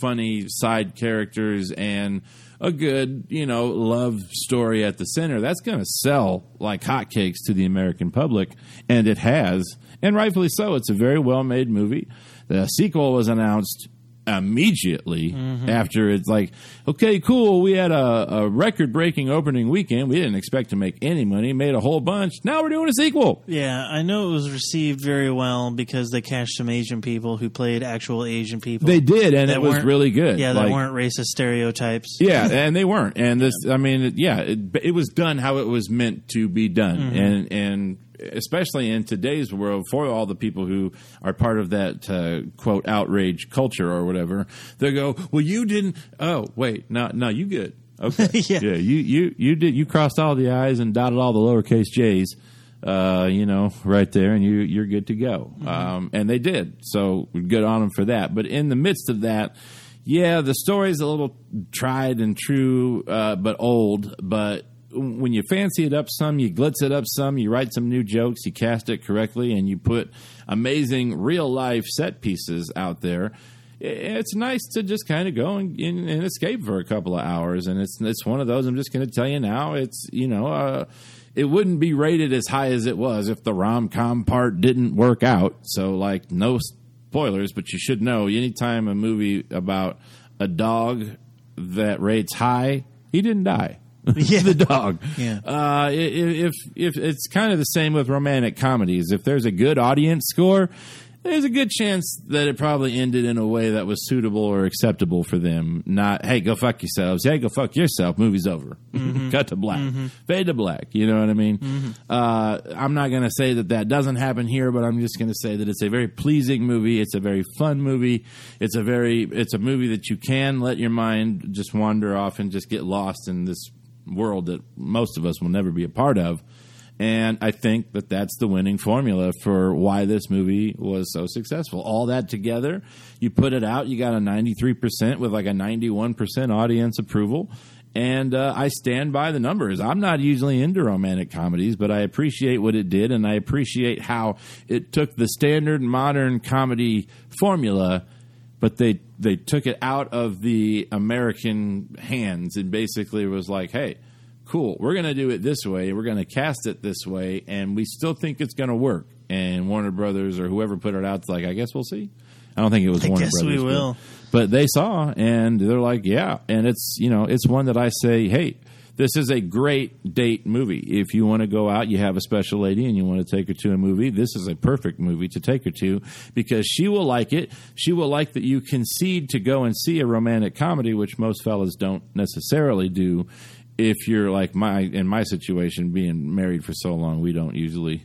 funny side characters and a good, you know, love story at the center. That's going to sell like hotcakes to the American public, and it has, and rightfully so. It's a very well made movie. The sequel was announced immediately after it's like, okay, cool. We had a, a record breaking opening weekend. We didn't expect to make any money, made a whole bunch. Now we're doing a sequel. Yeah, I know it was received very well because they cast some Asian people who played actual Asian people. They did, and it was really good. Yeah, they Like- weren't racist stereotypes. Yeah, and they weren't. And this, I mean, yeah, it, it was done how it was meant to be done, Mhm. and and especially in today's world, for all the people who are part of that uh, quote outrage culture or whatever, they go, "Well, you didn't." Oh, wait, no, no, you good? Okay, Yeah. you you you did. You crossed all the i's and dotted all the lowercase j's. Uh, you know, right there, and you you're good to go. Um, and they did, so good on them for that. But in the midst of that, yeah, the story's a little tried and true, uh, but old. But when you fancy it up some, you glitz it up some, you write some new jokes, you cast it correctly, and you put amazing real life set pieces out there. It's nice to just kind of go and, and, and escape for a couple of hours, and it's it's one of those. I'm just going to tell you now. It's you know. Uh, it wouldn't be rated as high as it was if the rom com part didn't work out. So, like, no spoilers, but you should know anytime a movie about a dog that rates high, he didn't die. Yeah. the dog. Yeah. Uh, i- i- if if it's kind of the same with romantic comedies, if there's a good audience score, there's a good chance that it probably ended in a way that was suitable or acceptable for them. Not, hey, go fuck yourselves. Hey, go fuck yourself. Movie's over. Cut to black. Fade to black. You know what I mean? Uh, I'm not going to say that that doesn't happen here, but I'm just going to say that it's a very pleasing movie. It's a very fun movie. It's a very, it's a movie that you can let your mind just wander off and just get lost in this world that most of us will never be a part of. And I think that that's the winning formula for why this movie was so successful. All that together, you put it out, you got a 93% with like a 91% audience approval. And uh, I stand by the numbers. I'm not usually into romantic comedies, but I appreciate what it did, and I appreciate how it took the standard modern comedy formula but they they took it out of the American hands and basically was like, hey, cool, we're going to do it this way, we're going to cast it this way, and we still think it's going to work. And Warner Brothers or whoever put it out, is like, I guess we'll see. I don't think it was I Warner guess Brothers, we but- But, they saw and they're like, yeah, and it's you know it's one that I say, hey. This is a great date movie. If you want to go out, you have a special lady and you want to take her to a movie, this is a perfect movie to take her to because she will like it. She will like that you concede to go and see a romantic comedy, which most fellas don't necessarily do. If you're like my in my situation, being married for so long, we don't usually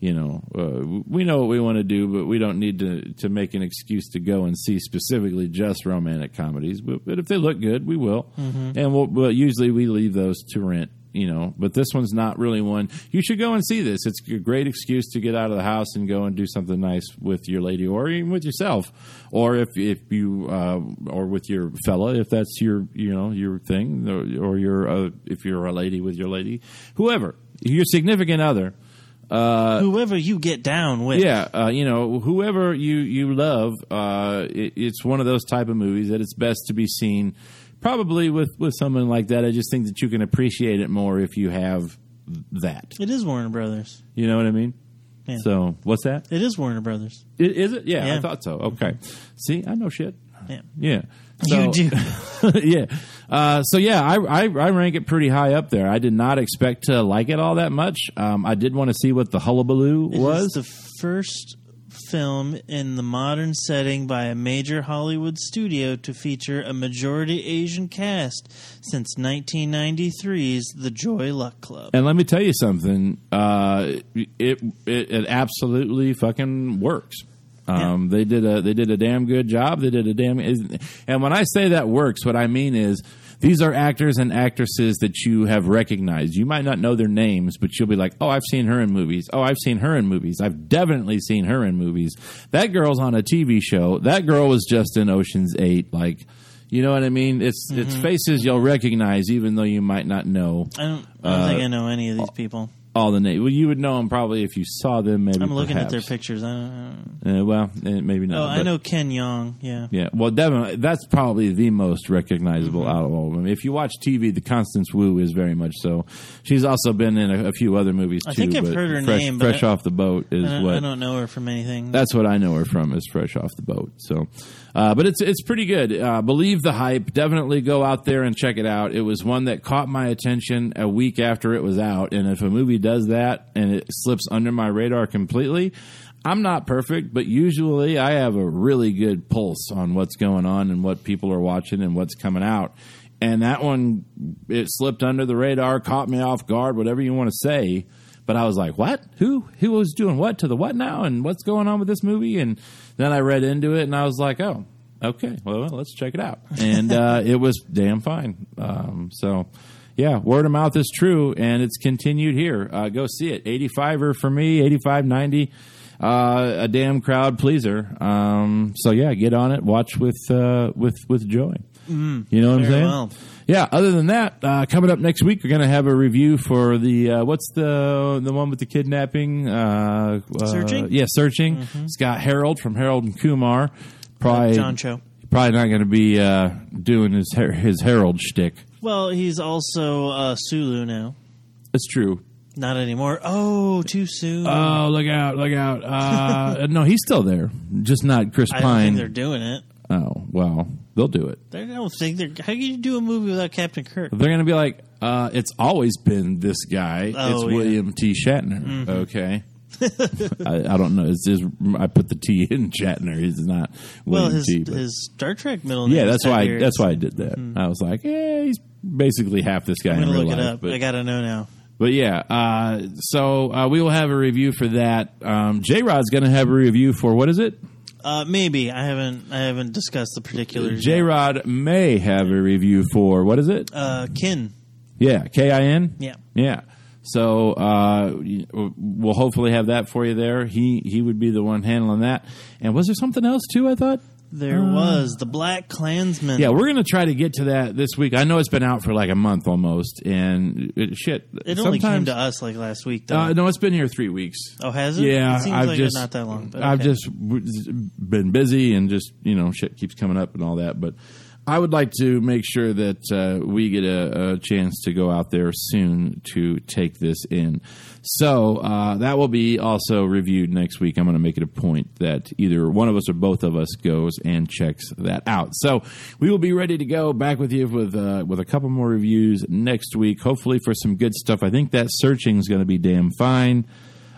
you know, uh, we know what we want to do, but we don't need to to make an excuse to go and see specifically just romantic comedies. But, but if they look good, we will, Mhm. and we'll, usually we leave those to rent. You know, but this one's not really one. You should go and see this. It's a great excuse to get out of the house and go and do something nice with your lady, or even with yourself, or if if you uh, or with your fella, if that's your you know your thing, or, or your uh, if you're a lady with your lady, whoever your significant other Uh, Whoever you get down with. yeah, uh, you know, whoever you you love, uh, it, it's one of those type of movies that it's best to be seen. Probably with with someone like that, I just think that you can appreciate it more if you have that. It is Warner Brothers. You know what I mean? Yeah. So what's that? It is Warner Brothers. I- Is it? Yeah, I thought so. Okay. See, I know shit. Yeah. Yeah. You do. yeah. Uh, so yeah, I, I I rank it pretty high up there. I did not expect to like it all that much. Um, I did want to see what the hullabaloo It was. the first film in the modern setting by a major Hollywood studio to feature a majority Asian cast since 1993's The Joy Luck Club. and let me tell you something. Uh, it, it it absolutely fucking works. Um, They did a they did a damn good job. They did a damn and when I say that works, what I mean is these are actors and actresses that you have recognized. You might not know their names, but you'll be like, "Oh, I've seen her in movies. Oh, I've seen her in movies. I've definitely seen her in movies. That girl's on a TV show. That girl was just in Ocean's 8 like you know what I mean? It's it's faces you'll recognize even though you might not know I don't, I don't think I know any of these people. All the names. Well, you would know them probably if you saw them. Maybe I'm looking at their pictures. I don't, Uh, well, eh, maybe not. oh, I know Ken Jeong. Yeah. Yeah, well, definitely, that's probably the most recognizable Mm-hmm. out of all of them. If you watch TV, the Constance Wu is very much so. She's also been in a, a few other movies too. I think I've heard her fresh, name, Fresh off the boat is I what I don't know her from anything. that's what I know her from is fresh off the boat. So, uh, but it's it's pretty good. Uh, believe the hype. Definitely go out there and check it out. It was one that caught my attention a week after it was out. And if a movie does that and it slips under my radar completely, I'm not perfect, but usually I have a really good pulse on what's going on and what people are watching and what's coming out. And that one, it slipped under the radar, caught me off guard, whatever you want to say. But I was like, what? Who? Who was doing what to the what now? And what's going on with this movie? And then I read into it and I was like, oh, okay, well, let's check it out. And uh, it was damn fine. Um, so, yeah, word of mouth is true and it's continued here. Uh, go see it. 85er for me, 85, 90. Uh, a damn crowd pleaser. Um, so yeah, get on it. Watch with uh, with with joy. you know what I'm Mm, saying? well. Yeah. Other than that, uh, coming up next week, we're going to have a review for the uh, what's the the one with the kidnapping? Uh, uh, Searching? Yeah, searching. It's got Harold from Harold and Kumar. Probably John Cho. Probably not going to be uh, doing his his Harold shtick. Well, he's also uh, Sulu now. That's true. Not anymore. Oh, too soon. Oh, look out! Look out! Uh, no, he's still there, just not Chris I don't Pine. think they're doing it. oh well, they'll do it. They don't think they're. How can you do a movie without Captain Kirk? They're going to be like, uh, it's always been this guy. Oh, it's yeah. Mm-hmm. William T. Shatner. Okay. I, I don't know. It's his, I put the T in Shatner. He's not Well, his T. but- his Star Trek middle name. yeah, that's why. Tiberius. That's why I did that. I was like, yeah, he's basically half this guy I'm in gonna real look it up. But, I gotta know now. but yeah, uh, so uh, we will have a review for that. Um, J Rod's going to have a review for what is it? Uh, maybe I haven't. I haven't discussed the particulars. J. Rod may have a review for what is it? Uh, Kin. Yeah, K I N. Yeah. Yeah. So uh, we'll hopefully have that for you there. He he would be the one handling that. And was there something else too? I thought. There was the Black Klansman. Uh, Yeah, we're gonna try to get to that this week. I know it's been out for like a month almost, and it, shit. It only came to us like last week, though. Uh, no, it's been here three weeks. oh, has it? Yeah, it seems I've like just not that long. I've okay. just been busy and just you know shit keeps coming up and all that. But I would like to make sure that uh, we get a, a chance to go out there soon to take this in. So uh, that will be also reviewed next week. I'm going to make it a point that either one of us or both of us goes and checks that out. So we will be ready to go back with you with uh, with a couple more reviews next week. Hopefully for some good stuff. I think that searching is going to be damn fine.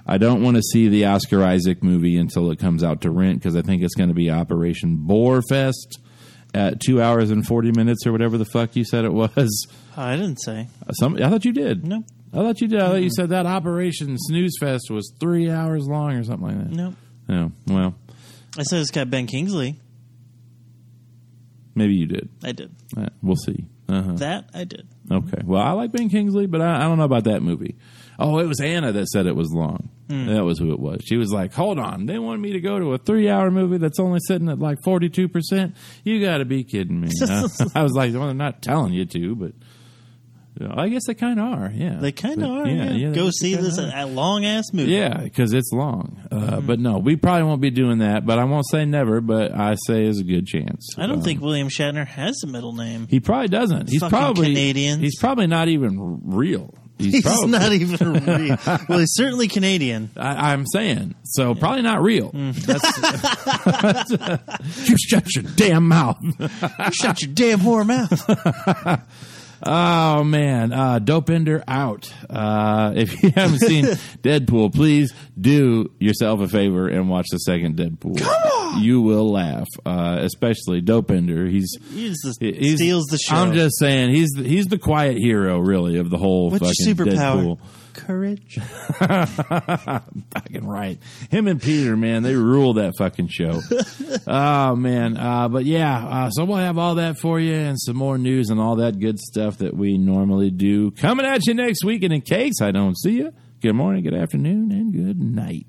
I don't want to see the Oscar Isaac movie until it comes out to rent because I think it's going to be Operation Bore Fest at two hours and forty minutes or whatever the fuck you said it was. I didn't say. Some I thought you did. No. I thought you did. I thought you said that Operation Snooze Fest was three hours long or something like that. No. No. Well, I said it's got Ben Kingsley. maybe you did. I did. Uh, we'll see. Uh-huh. That I did. Okay. Well, I like Ben Kingsley, but I, I don't know about that movie. Oh, it was Anna that said it was long. That was who it was. She was like, "Hold on, they want me to go to a three-hour movie that's only sitting at like forty-two percent. You got to be kidding me!" Uh, I was like, "Well, they're not telling you to, but I guess they kind of are. Yeah, They kind of are. Yeah, they Go see this long ass movie. Yeah, because it's long. Uh, Mm-hmm. But no, we probably won't be doing that. But I won't say never. But I say is a good chance. I don't Um, think William Shatner has a middle name. he probably doesn't. He's Fucking probably Canadian. He's probably not even real. He's, He's probably, not even real. well, he's certainly Canadian. I, I'm saying so. Probably not real. Mm. That's, you shut your damn mouth. Shut your damn whore mouth. Oh man, uh, Dopinder out. Uh, if you haven't seen Deadpool, please do yourself a favor and watch the second Deadpool. You will laugh, uh, especially Dopinder. He's He's the, he's- steals the show. I'm just saying he's the, he's the quiet hero, really, of the whole What's fucking your superpower? Deadpool. Courage. fucking right. Him and Peter, man, they rule that fucking show. oh man, uh, but yeah, uh, so we'll have all that for you and some more news and all that good stuff that we normally do coming at you next week. And in case I don't see you, good morning, good afternoon, and good night.